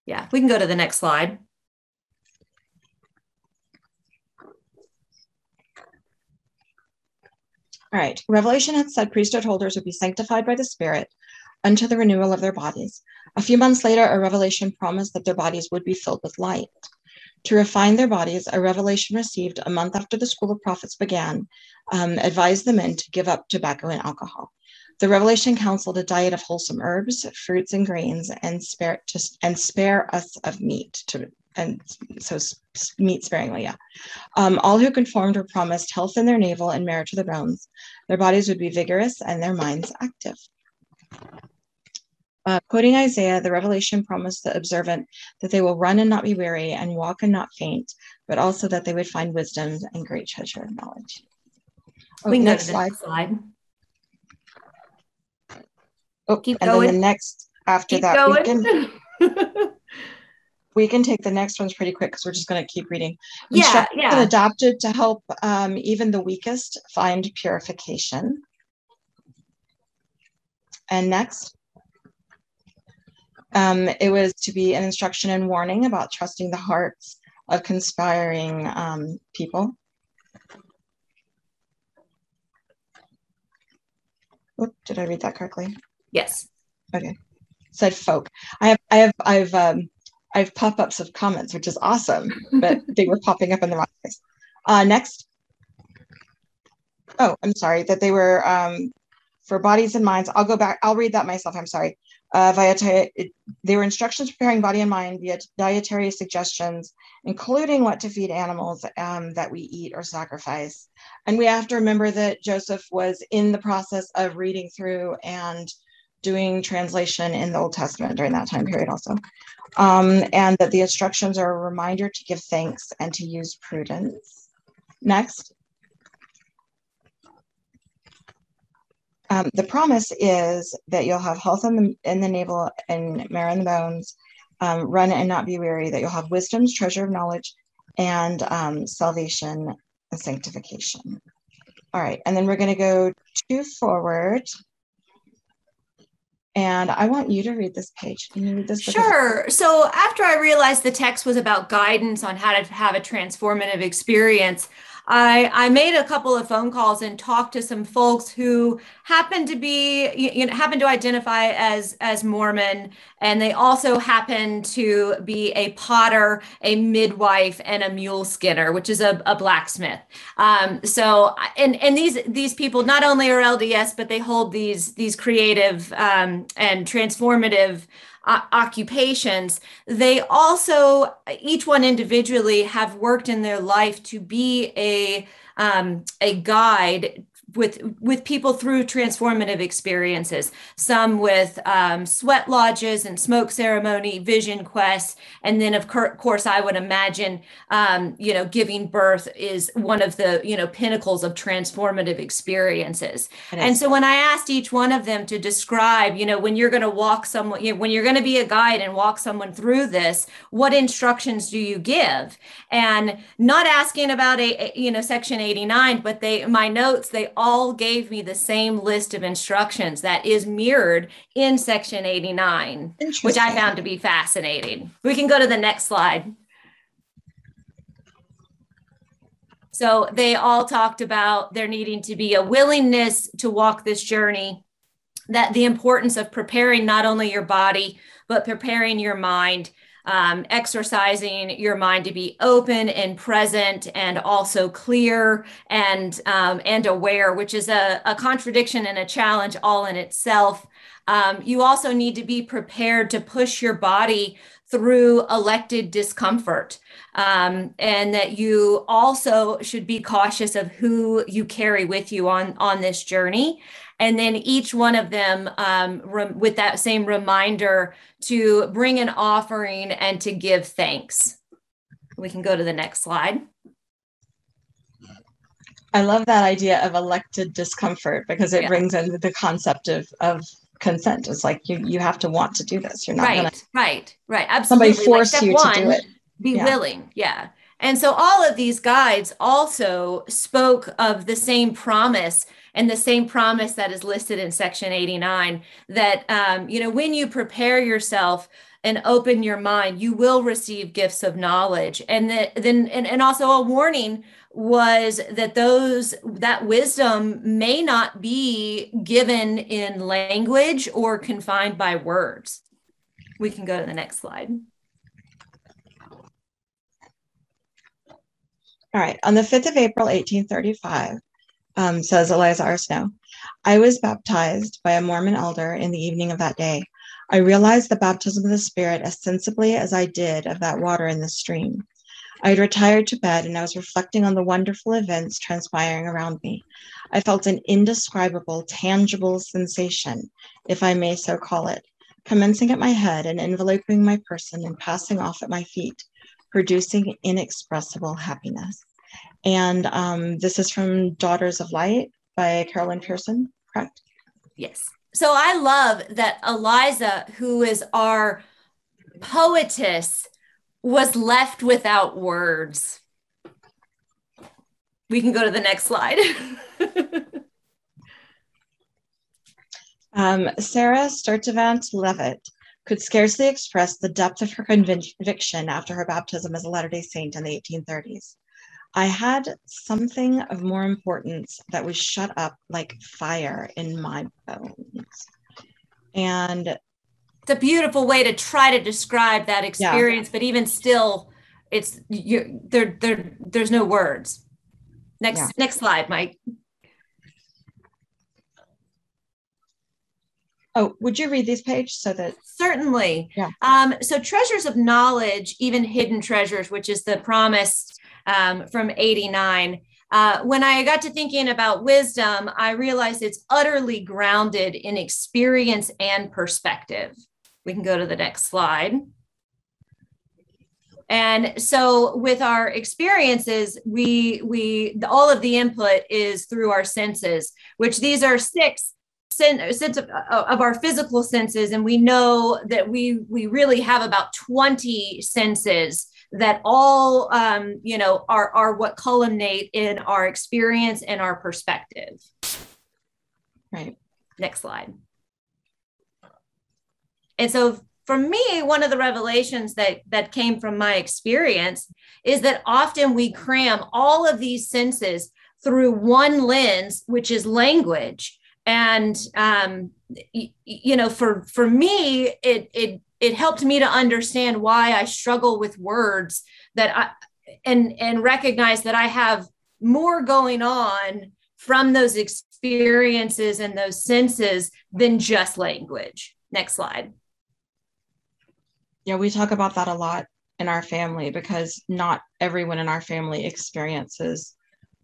Yeah, we can go to the next slide. All right. Revelation had said priesthood holders would be sanctified by the Spirit unto the renewal of their bodies. A few months later, a revelation promised that their bodies would be filled with light. To refine their bodies, a revelation received a month after the School of Prophets began um, advised the men to give up tobacco and alcohol. The revelation counseled a diet of wholesome herbs, fruits, and grains, and spare to, and spare us of meat to and so meat sparingly. Yeah, um, all who conformed were promised health in their navel and marrow to the bones. Their bodies would be vigorous and their minds active. Uh, quoting Isaiah, the revelation promised the observant that they will run and not be weary and walk and not faint, but also that they would find wisdom and great treasure of knowledge. Oh, we can next go to the slide. slide. Oh, Keep and going. then the next after Keep that, we can we can take the next ones pretty quick because we're just going to keep reading. yeah, yeah. adapted to help um, even the weakest find purification. And next, um, it was to be an instruction and warning about trusting the hearts of conspiring um, people. Oop, did I read that correctly? Yes. Okay. Said folk. I have, I have, I've, um, I have pop-ups of comments, which is awesome, but they were popping up in the wrong place. Uh, next. Oh, I'm sorry that they were um, for bodies and minds. I'll go back. I'll read that myself. I'm sorry. Uh, via it, they were instructions preparing body and mind via dietary suggestions, including what to feed animals um, that we eat or sacrifice. And we have to remember that Joseph was in the process of reading through and doing translation in the Old Testament during that time period, also. Um, and that the instructions are a reminder to give thanks and to use prudence. Next. Um, the promise is that you'll have health in the, in the navel and marrow in the bones, um, run and not be weary, that you'll have wisdom's treasure of knowledge and um, salvation and sanctification. All right, and then we're going to go two forward. And I want you to read this page. Can you read this? Sure. So after I realized the text was about guidance on how to have a transformative experience, I, I made a couple of phone calls and talked to some folks who happened to be, you, know, happened to identify as as Mormon, and they also happen to be a potter, a midwife, and a mule skinner, which is a, a blacksmith. Um, so, and and these these people not only are LDS, but they hold these these creative um, and transformative uh, occupations, they also, each one individually, have worked in their life to be a, um, a guide with with people through transformative experiences some with um, sweat lodges and smoke ceremony vision quests. And then of cour- course i would imagine um, you know giving birth is one of the you know pinnacles of transformative experiences. And so when I asked each one of them to describe, you know, when you're going to walk someone, you know, when you're going to be a guide and walk someone through this, what instructions do you give? And not asking about a, a- you know, section 89, but they, my notes, they all gave me the same list of instructions that is mirrored in section 89, which I found to be fascinating. We can go to the next slide. So they all talked about there needing to be a willingness to walk this journey, that the importance of preparing not only your body, but preparing your mind, um, exercising your mind to be open and present and also clear and, um, and aware, which is a, a contradiction and a challenge all in itself. Um, you also need to be prepared to push your body through elected discomfort um, and that you also should be cautious of who you carry with you on on this journey and then each one of them um, rem- with that same reminder to bring an offering and to give thanks we can go to the next slide I love that idea of elected discomfort because it Yeah. brings in the concept of, of consent. It's like you you have to want to do this. You're not right gonna right right absolutely somebody force step you one, to do it. be Yeah. willing yeah and so all of these guides also spoke of the same promise and the same promise that is listed in section 89 that um, you know when you prepare yourself and open your mind you will receive gifts of knowledge and that then and, and also a warning was that those that wisdom may not be given in language or confined by words we can go to the next slide All right. On the 5th of April, 1835, um, says Eliza R. Snow, I was baptized by a Mormon elder in the evening of that day. I realized the baptism of the Spirit as sensibly as I did of that water in the stream. I had retired to bed and I was reflecting on the wonderful events transpiring around me. I felt an indescribable, tangible sensation, if I may so call it, commencing at my head and enveloping my person and passing off at my feet, producing inexpressible happiness. And um, this is from Daughters of Light by Carol Lynn Pearson, correct? Yes. so I love that Eliza, who is our poetess, was left without words. We can go to the next slide. um, Sarah Sturtevant Leavitt could scarcely express the depth of her conviction after her baptism as a Latter day Saint in the 1830s. I had something of more importance that was shut up like fire in my bones. And it's a beautiful way to try to describe that experience, yeah. but even still, it's you there there there's no words. Next yeah. next slide, Mike. Oh, would you read this page so that certainly? Yeah. Um, so treasures of knowledge, even hidden treasures, which is the promise um, from 89. Uh, when I got to thinking about wisdom, I realized it's utterly grounded in experience and perspective. We can go to the next slide. And so with our experiences, we we all of the input is through our senses, which these are six sense of, of our physical senses and we know that we we really have about 20 senses that all um, you know are are what culminate in our experience and our perspective. Right. Next slide. And so for me one of the revelations that that came from my experience is that often we cram all of these senses through one lens which is language. And um, you know for for me it it it helped me to understand why i struggle with words that i and and recognize that i have more going on from those experiences and those senses than just language. Next slide. Yeah we talk about that a lot in our family because not everyone in our family experiences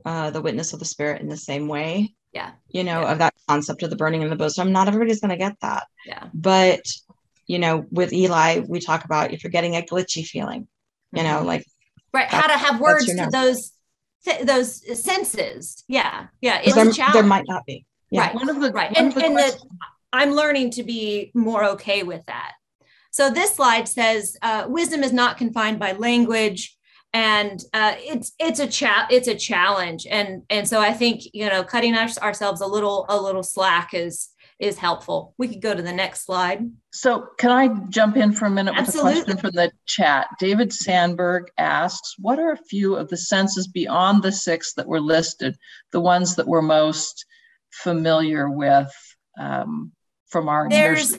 uh, the witness of the spirit in the same way yeah. you know yeah. of that concept of the burning in the bosom not everybody's going to get that. Yeah. But you know with eli we talk about if you're getting a glitchy feeling you know mm-hmm. like right how to have words to those those senses yeah yeah it's there, a challenge. there might not be yeah. right one of the right and, the and the, i'm learning to be more okay with that so this slide says uh, wisdom is not confined by language and uh, it's it's a cha- it's a challenge and and so i think you know cutting our, ourselves a little a little slack is is helpful. We could go to the next slide. So can i jump in for a minute with Absolutely. a question from the chat? David sandberg asks what are a few of the senses beyond the six that were listed the ones that we're most familiar with um, from our there's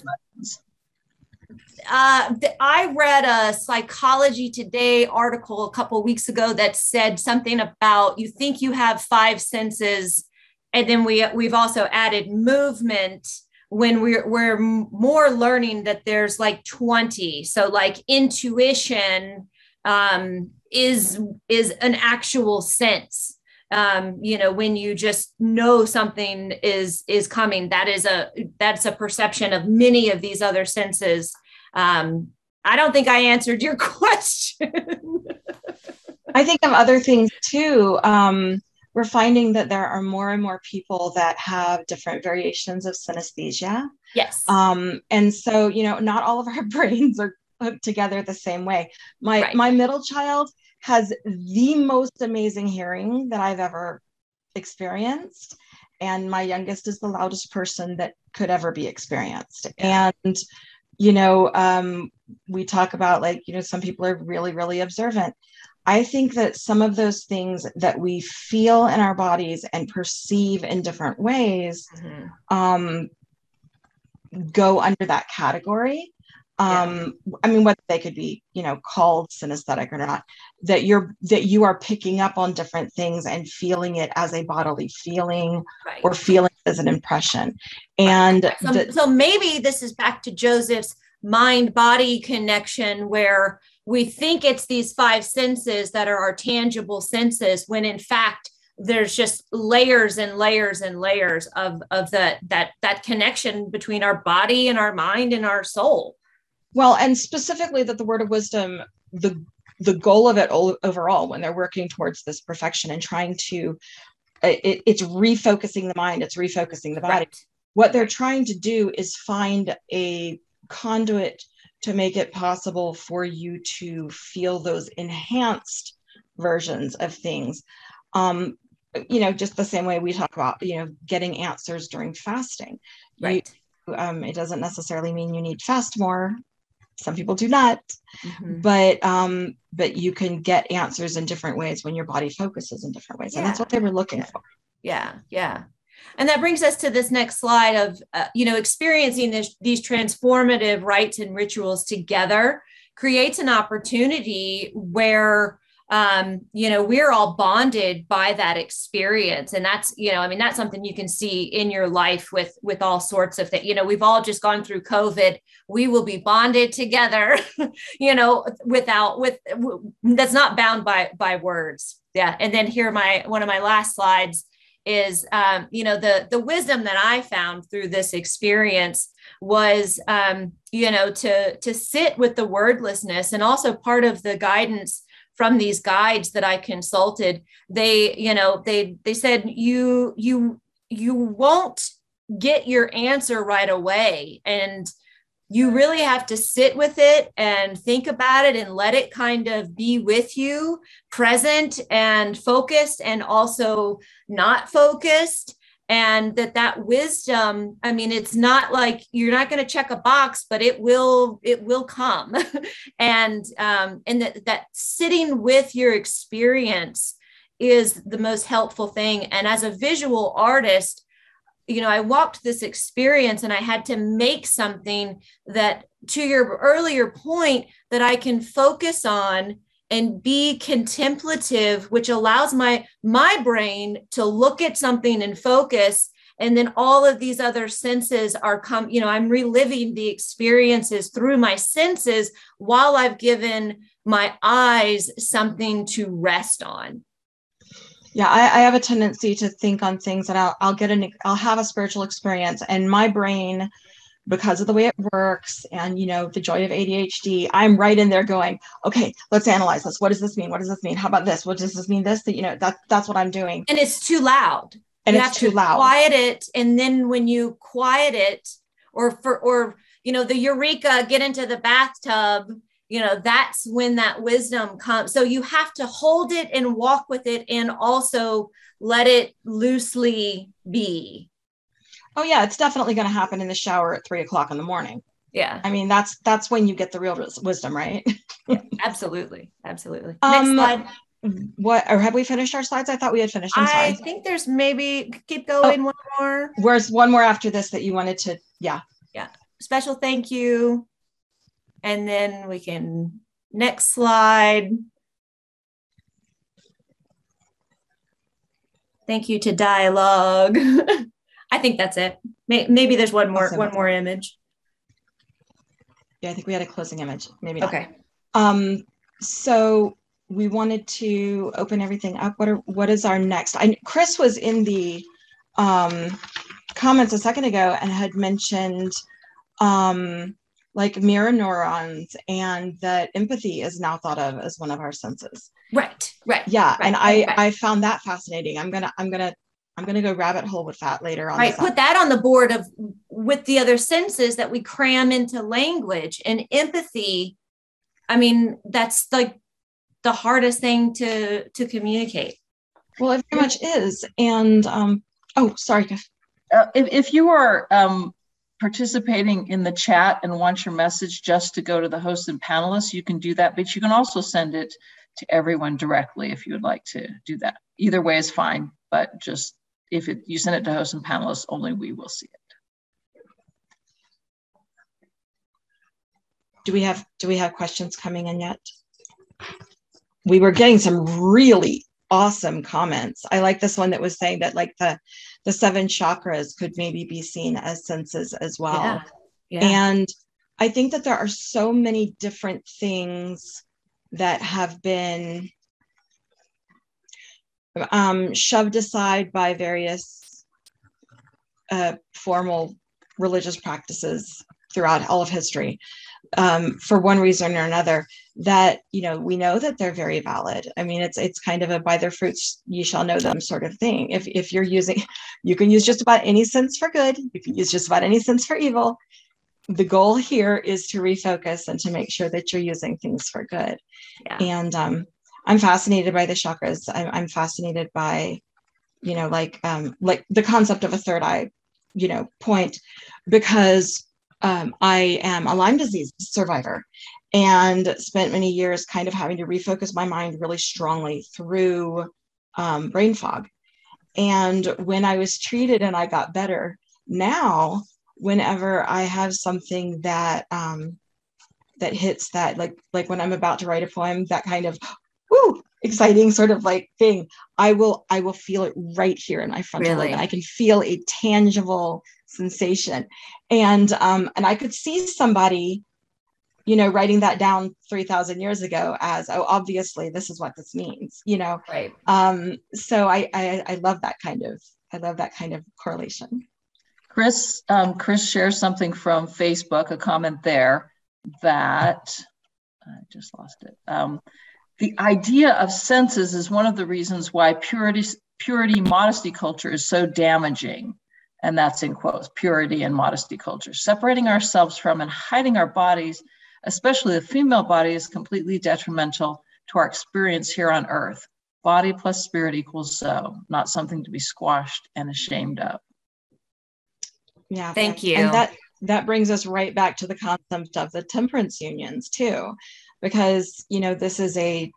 uh, I read a Psychology Today article a couple weeks ago that said something about you think you have five senses, and then we we've also added movement when we're we're more learning that there's like 20. So like intuition um, is is an actual sense. Um, you know when you just know something is is coming that is a that's a perception of many of these other senses um, I don't think I answered your question. I think of other things too. Um, we're finding that there are more and more people that have different variations of synesthesia. Yes. Um, and so, you know, not all of our brains are put together the same way. My right. my middle child has the most amazing hearing that I've ever experienced. And my youngest is the loudest person that could ever be experienced. And you know um, we talk about like you know some people are really really observant i think that some of those things that we feel in our bodies and perceive in different ways mm-hmm. um, go under that category um yeah. i mean whether they could be you know called synesthetic or not that you're that you are picking up on different things and feeling it as a bodily feeling right. or feeling as an impression and so, the, so maybe this is back to joseph's mind body connection where we think it's these five senses that are our tangible senses when in fact there's just layers and layers and layers of of the that that connection between our body and our mind and our soul well, and specifically that the word of wisdom, the the goal of it all overall, when they're working towards this perfection and trying to, uh, it, it's refocusing the mind, it's refocusing the body. Right. what they're trying to do is find a conduit to make it possible for you to feel those enhanced versions of things. Um, you know, just the same way we talk about, you know, getting answers during fasting. Right. You, um, it doesn't necessarily mean you need fast more. Some people do not, Mhm. but um, but you can get answers in different ways when your body focuses in different ways, and that's what they were looking for. Yeah, yeah. And that brings us to this next slide of, uh, you know, experiencing this, these transformative rites and rituals together creates an opportunity where, um, you know, we're all bonded by that experience. And that's, you know, I mean, that's something you can see in your life with, with all sorts of things. You know, we've all just gone through COVID. We will be bonded together, you know, without, with, that's not bound by, by words. Yeah. And then here, my, one of my last slides is um, you know the the wisdom that i found through this experience was um, you know to to sit with the wordlessness and also part of the guidance from these guides that i consulted they you know they they said you you you won't get your answer right away. And you really have to sit with it and think about it and let it kind of be with you present and focused and also not focused. And that that wisdom i mean it's not like you're not going to check a box but it will it will come. And um and that that sitting with your experience is the most helpful thing. And as a visual artist you know i walked this experience and i had to make something that to your earlier point that i can focus on and be contemplative which allows my my brain to look at something and focus. And then all of these other senses are come you know i'm reliving the experiences through my senses while i've given my eyes something to rest on Yeah, I, I have a tendency to think on things that I'll, I'll get an, I'll have a spiritual experience, and my brain, because of the way it works, and you know the joy of ADHD, I'm right in there going, okay, let's analyze this. What does this mean? What does this mean? How about this? What does this mean? This, that you know, that that's what I'm doing, and it's too loud and you it's too to loud. quiet it and then when you quiet it or for or you know the eureka get into the bathtub you know that's when that wisdom comes so you have to hold it and walk with it and also let it loosely be Oh yeah, it's definitely going to happen in the shower at three o'clock in the morning. yeah I mean, that's that's when you get the real wisdom, right? yeah, absolutely absolutely Um, next slide What? Or have we finished our slides? I thought we had finished. I think there's maybe keep going one more Where's one more after this that you wanted to? Yeah yeah. special thank you and then we can next slide thank you to dialogue i think that's it maybe there's one more Awesome. one more image Yeah, I think we had a closing image. Maybe not. okay Um, so we wanted to open everything up. What are what is our next? I Chris was in the um comments a second ago and had mentioned um like mirror neurons and that empathy is now thought of as one of our senses. right right Yeah, and I right. I found that fascinating. I'm gonna I'm gonna I'm gonna go rabbit hole with that later on. right put that on the board of with the other senses that we cram into language and empathy i mean that's like the hardest thing to to communicate Well, it very much is. And um, oh, sorry. Uh, if, if you are um, participating in the chat and want your message just to go to the hosts and panelists, you can do that, but you can also send it to everyone directly if you would like to do that. Either way is fine, but just if it, you send it to hosts and panelists, only we will see it. Do we have do we have questions coming in yet? We were getting some really awesome comments. I like this one that was saying that like the the seven chakras could maybe be seen as senses as well. yeah. Yeah. And I think that there are so many different things that have been um, shoved aside by various uh, formal religious practices throughout all of history um, for one reason or another that you know we know that they're very valid. I mean it's it's kind of a by their fruits you shall know them sort of thing. If if you're using you can use just about any sense for good. You can use just about any sense for evil. The goal here is to refocus and to make sure that you're using things for good. Yeah. and um, i'm fascinated by the chakras. I'm, I'm fascinated by you know like um, like the concept of a third eye you know point because um, I am a Lyme disease survivor and spent many years kind of having to refocus my mind really strongly through um, brain fog. And when I was treated and I got better, now whenever I have something that um, that hits that, like like when I'm about to write a poem, that kind of woo exciting sort of like thing, I will I will feel it right here in my frontal Really? lobe, and I can feel a tangible sensation and um and i could see somebody you know writing that down 3000 years ago as oh obviously this is what this means you know Right. um so i i, I love that kind of i love that kind of correlation Chris, um, Chris shares something from Facebook, a comment there that I just lost it. Um, the idea of senses is one of the reasons why purity, purity modesty culture is so damaging. And that's in quotes, purity and modesty culture. Separating ourselves from and hiding our bodies, especially the female body, is completely detrimental to our experience here on earth. Body plus spirit equals so, not something to be squashed and ashamed of. yeah Thank thanks. you. and that that brings us right back to the concept of the temperance unions too because you know this is a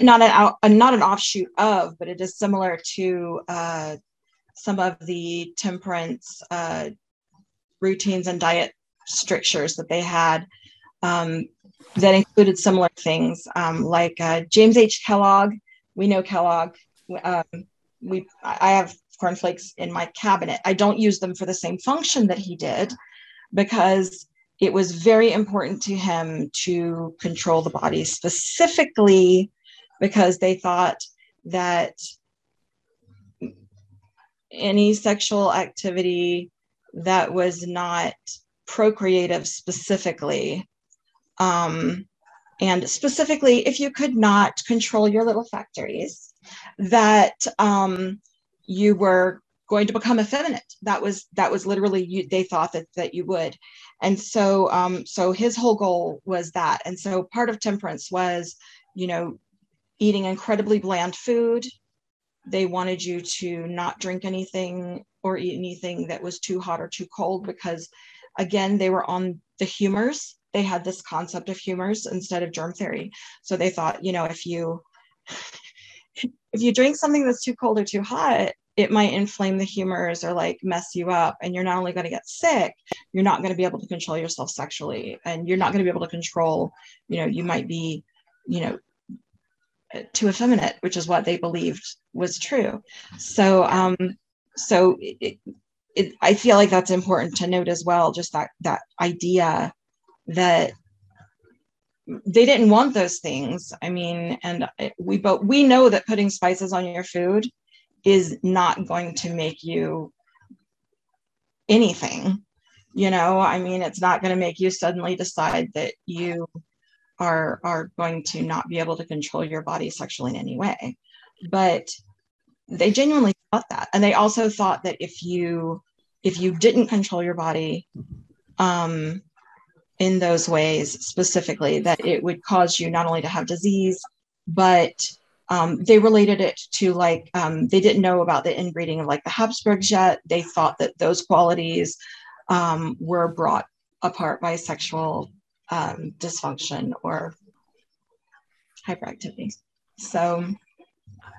not an out, not an offshoot of but it is similar to uh, some of the temperance uh, routines and diet strictures that they had um, that included similar things um, like uh, James H. Kellogg. We know Kellogg. Um, we I have cornflakes in my cabinet. I don't use them for the same function that he did because it was very important to him to control the body specifically because they thought that any sexual activity that was not procreative specifically. Um, and specifically if you could not control your little factories that um, you were going to become effeminate. That was that was literally you they thought that that you would. And so um so his whole goal was that. And so part of temperance was you know eating incredibly bland food they wanted you to not drink anything or eat anything that was too hot or too cold because again they were on the humors. They had this concept of humors instead of germ theory. So they thought you know if you if you drink something that's too cold or too hot it might inflame the humors or like mess you up. And you're not only going to get sick you're not going to be able to control yourself sexually. And you're not going to be able to control you know you might be you know too effeminate which is what they believed was true. So um so it, it, i feel like that's important to note as well just that that idea that they didn't want those things. I mean and we but we know that putting spices on your food is not going to make you anything you know? I mean it's not going to make you suddenly decide that you are are going to not be able to control your body sexually in any way. But they genuinely thought that. And they also thought that if you if you didn't control your body um in those ways specifically that it would cause you not only to have disease but um, they related it to like um, they didn't know about the inbreeding of like the habsburgs yet. They thought that those qualities um, were brought apart by sexual um, dysfunction or hyperactivity so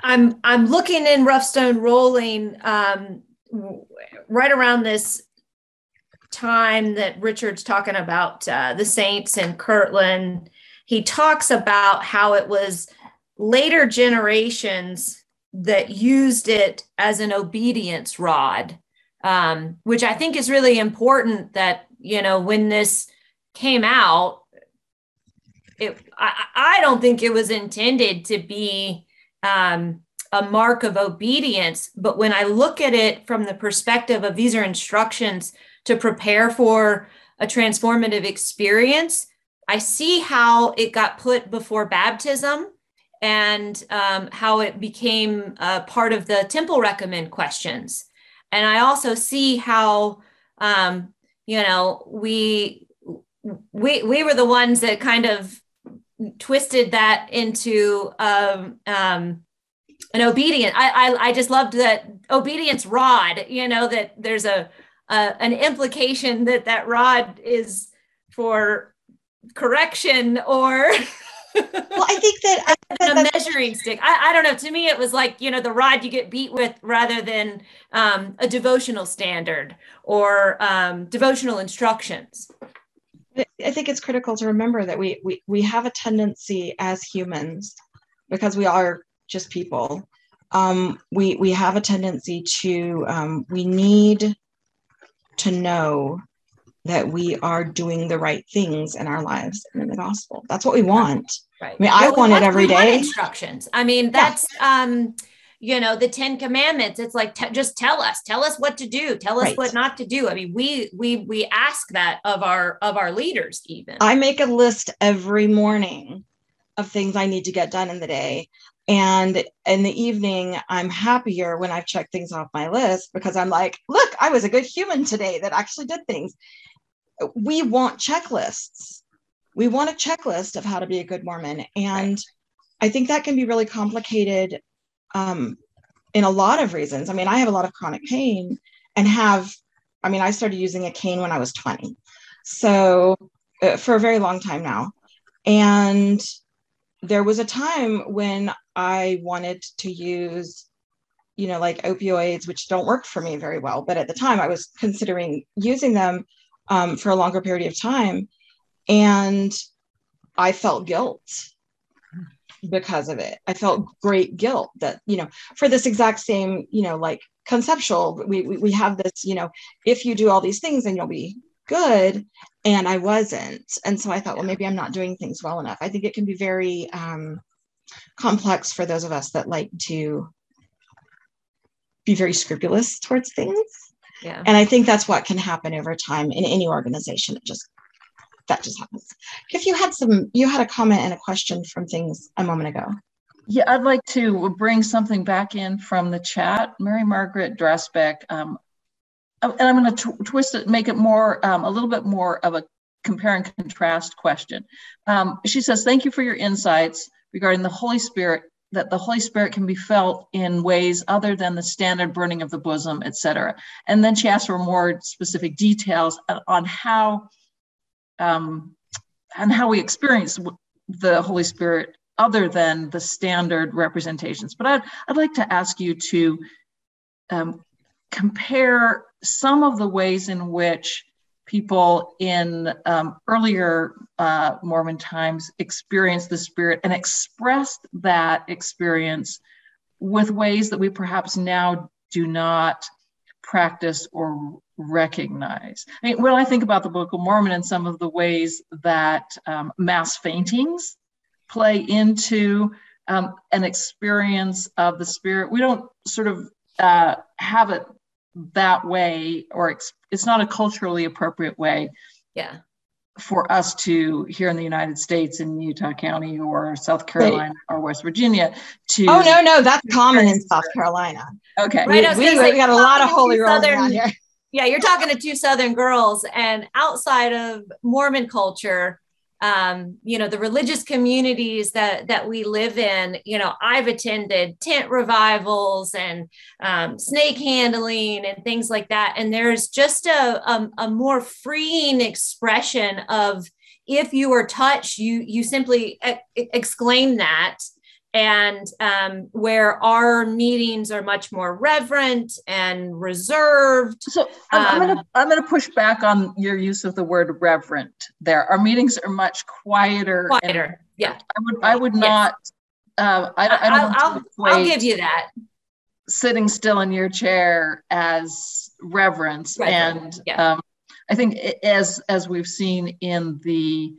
I'm I'm looking in Rough Stone Rolling um, right around this time that Richard's talking about uh, the saints and Kirtland. He talks about how it was later generations that used it as an obedience rod, um, which I think is really important. That you know when this came out, it I, I don't think it was intended to be um, a mark of obedience. But when I look at it from the perspective of these are instructions to prepare for a transformative experience. I see how it got put before baptism and um, how it became part of the temple recommend questions. And I also see how, um, you know, we we we were the ones that kind of twisted that into um, um, an obedient. I, I I just loved that obedience rod. You know that there's a, a an implication that that rod is for correction or well, I think that a measuring stick. I, I don't know. To me, it was like you know the rod you get beat with, rather than um, a devotional standard or um, devotional instructions. I think it's critical to remember that we we we have a tendency as humans, because we are just people. Um, we we have a tendency to um, we need to know that we are doing the right things in our lives and in the gospel. That's what we want. Right. I mean, I want, want it every day. Instructions. I mean, that's yeah. um, you know, the Ten Commandments. It's like t- just tell us, tell us what to do, tell us right. what not to do. I mean, we we we ask that of our of our leaders. Even I make a list every morning of things I need to get done in the day. And in the evening, I'm happier when I've checked things off my list because I'm like, look, I was a good human today that actually did things we want checklists. We want a checklist of how to be a good Mormon. And right. I think that can be really complicated um, in a lot of reasons. I mean, I have a lot of chronic pain and have, I mean, I started using a cane when I was 20. So uh, for a very long time now. And there was a time when I wanted to use, you know, like opioids, which don't work for me very well. But at the time, I was considering using them um, for a longer period of time. And I felt guilt because of it. I felt great guilt that, you know, for this exact same, you know, like conceptual, we, we, we have this, you know, if you do all these things, then you'll be good. And I wasn't. And so I thought, well, maybe I'm not doing things well enough. I think it can be very um, complex for those of us that like to be very scrupulous towards things yeah. And I think that's what can happen over time in any organization. It just that just happens. If you had some, you had a comment and a question from things a moment ago. Yeah, I'd like to bring something back in from the chat. Mary Margaret Dressbeck, um, and I'm going to twist it, make it more, um, a little bit more of a compare and contrast question. Um, she says, "Thank you for your insights regarding the Holy Spirit that the Holy Spirit can be felt in ways other than the standard burning of the bosom, etc. And then she asked for more specific details on how um, and how we experience the Holy Spirit other than the standard representations. But I'd, I'd like to ask you to um, compare some of the ways in which people in um, earlier uh, Mormon times experienced the Spirit and expressed that experience with ways that we perhaps now do not practice or recognize. I mean, when I think about the Book of Mormon and some of the ways that um, mass faintings play into um, an experience of the Spirit, we don't sort of uh, have it that way or ex- it's not a culturally appropriate way yeah for us to here in the united states in utah county or south carolina right. or west virginia to oh no no that's common in south carolina okay right, we, we, we got a lot of holy rollers around here yeah you're talking to two southern girls and outside of mormon culture um, you know the religious communities that that we live in you know i've attended tent revivals and um, snake handling and things like that. And there's just a, a, a more freeing expression of if you are touched you you simply ex- exclaim that and um, where our meetings are much more reverent and reserved. So I'm, um, I'm gonna push back on your use of the word reverent. There, our meetings are much quieter. Quieter, yeah. I would I would not. Uh, I, I don't. I'll, I'll, I'll give you that. Sitting still in your chair as reverence, reverent, and yeah. um, I think as as we've seen in the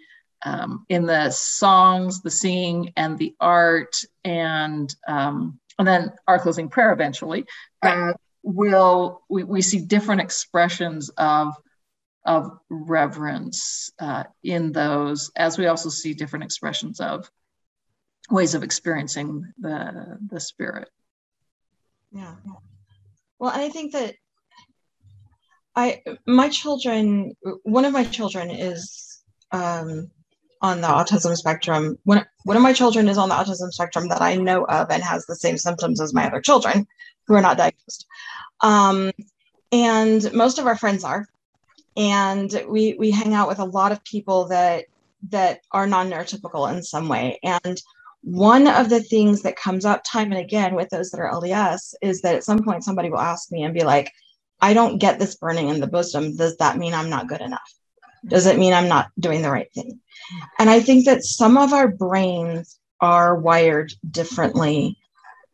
um, in the songs, the singing, and the art, and um, and then our closing prayer eventually, uh, will we, we see different expressions of of reverence uh, in those, as we also see different expressions of ways of experiencing the the spirit. Yeah. Well, and I think that I my children, one of my children is um, on the autism spectrum. One one of my children is on the autism spectrum that I know of and has the same symptoms as my other children who are not diagnosed. Um, and most of our friends are, and we we hang out with a lot of people that that are non-neurotypical in some way and one of the things that comes up time and again with those that are LDS is that at some point somebody will ask me and be like, I don't get this burning in the bosom. Does that mean I'm not good enough? Does it mean I'm not doing the right thing? And I think that some of our brains are wired differently.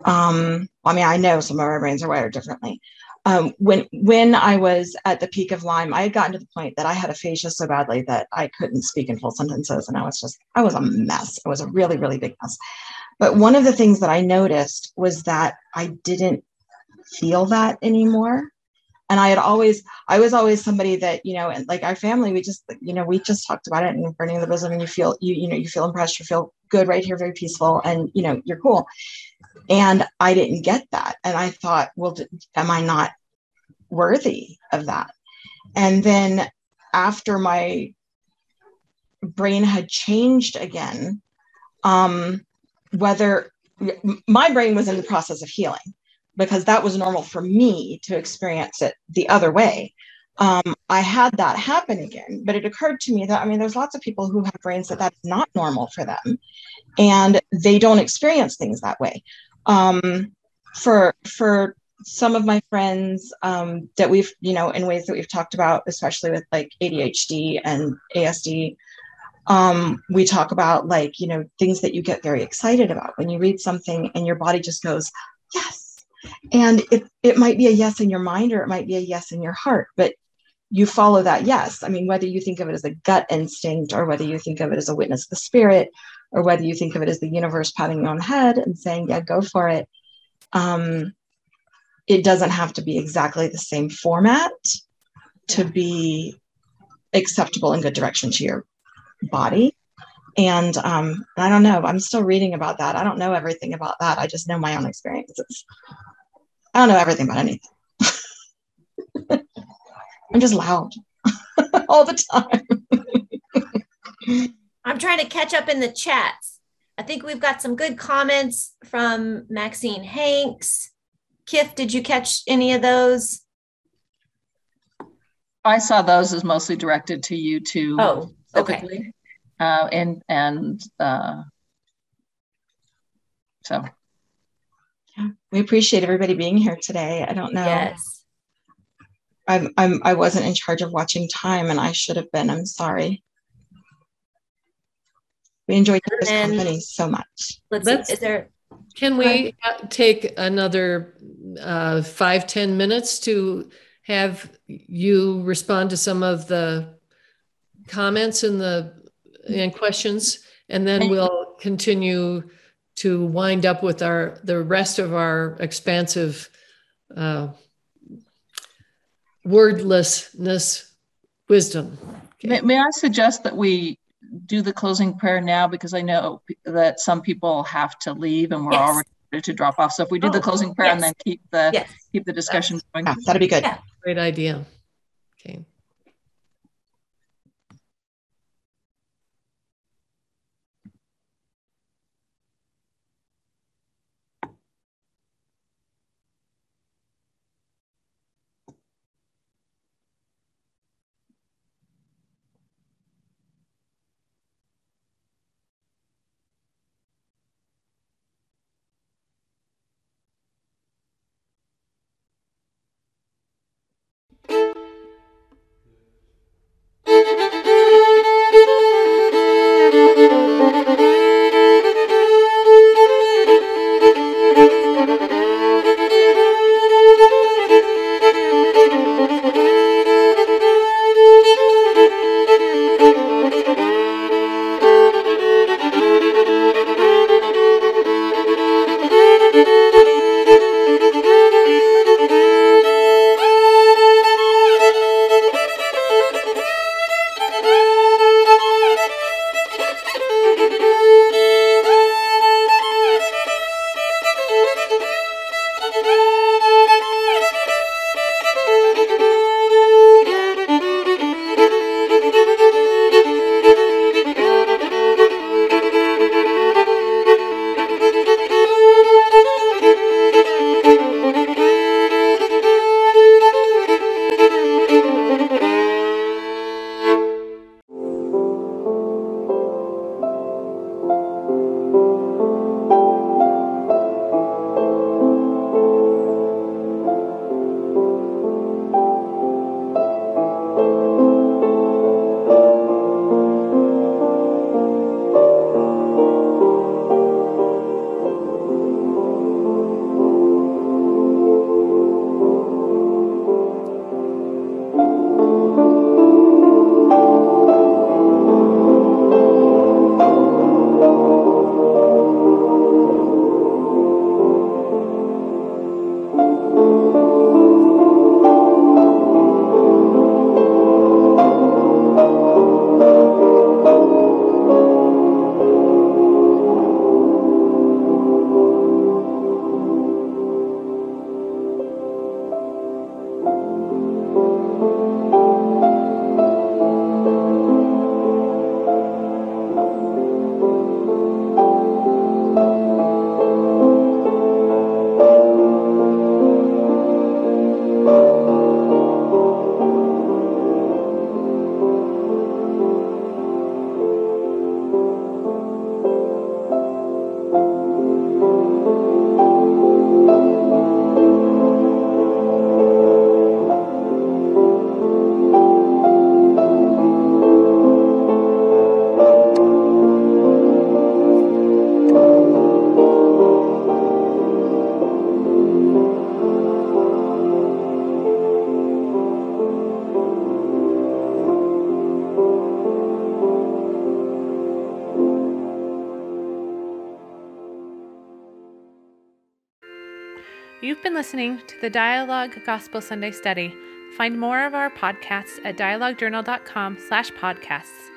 Um, I mean, I know some of our brains are wired differently um, when when I was at the peak of Lyme, I had gotten to the point that I had aphasia so badly that I couldn't speak in full sentences, and I was just I was a mess. It was a really really big mess. But one of the things that I noticed was that I didn't feel that anymore. And I had always, I was always somebody that, you know, and like our family, we just, you know, we just talked about it and burning the bosom and you feel, you, you know, you feel impressed, you feel good right here, very peaceful, and, you know, you're cool. And I didn't get that. And I thought, well, am I not worthy of that? And then after my brain had changed again, um, whether my brain was in the process of healing because that was normal for me to experience it the other way. Um, I had that happen again, but it occurred to me that I mean, there's lots of people who have brains that that's not normal for them, and they don't experience things that way um, for for some of my friends um, that we've you know in ways that we've talked about especially with like adhd and asd um, we talk about like you know things that you get very excited about when you read something and your body just goes yes and it, it might be a yes in your mind or it might be a yes in your heart but you follow that yes i mean whether you think of it as a gut instinct or whether you think of it as a witness of the spirit or whether you think of it as the universe patting you on the head and saying, yeah, go for it. Um, it doesn't have to be exactly the same format to be acceptable and good direction to your body. And um, I don't know, I'm still reading about that. I don't know everything about that. I just know my own experiences. I don't know everything about anything. I'm just loud all the time. I'm trying to catch up in the chats. I think we've got some good comments from Maxine Hanks. Kif, did you catch any of those? I saw those as mostly directed to you two. Oh, okay. Uh, and and uh, so. Yeah, we appreciate everybody being here today. I don't know. Yes. I'm, I'm I wasn't in charge of watching time, and I should have been. I'm sorry. We enjoyed this company so much. Let's, let's see, is there can we take another uh, five ten minutes to have you respond to some of the comments and the and questions, and then we'll continue to wind up with our the rest of our expansive uh, wordlessness wisdom. Okay. May, may I suggest that we do the closing prayer now because I know that some people have to leave and we're yes. already ready to drop off. So if we do oh, the closing prayer yes. and then keep the yes. keep the discussion going, yeah, that'd be good. Yeah. Great idea. Okay. Listening to the Dialogue Gospel Sunday Study. Find more of our podcasts at dialoguejournal.com slash podcasts.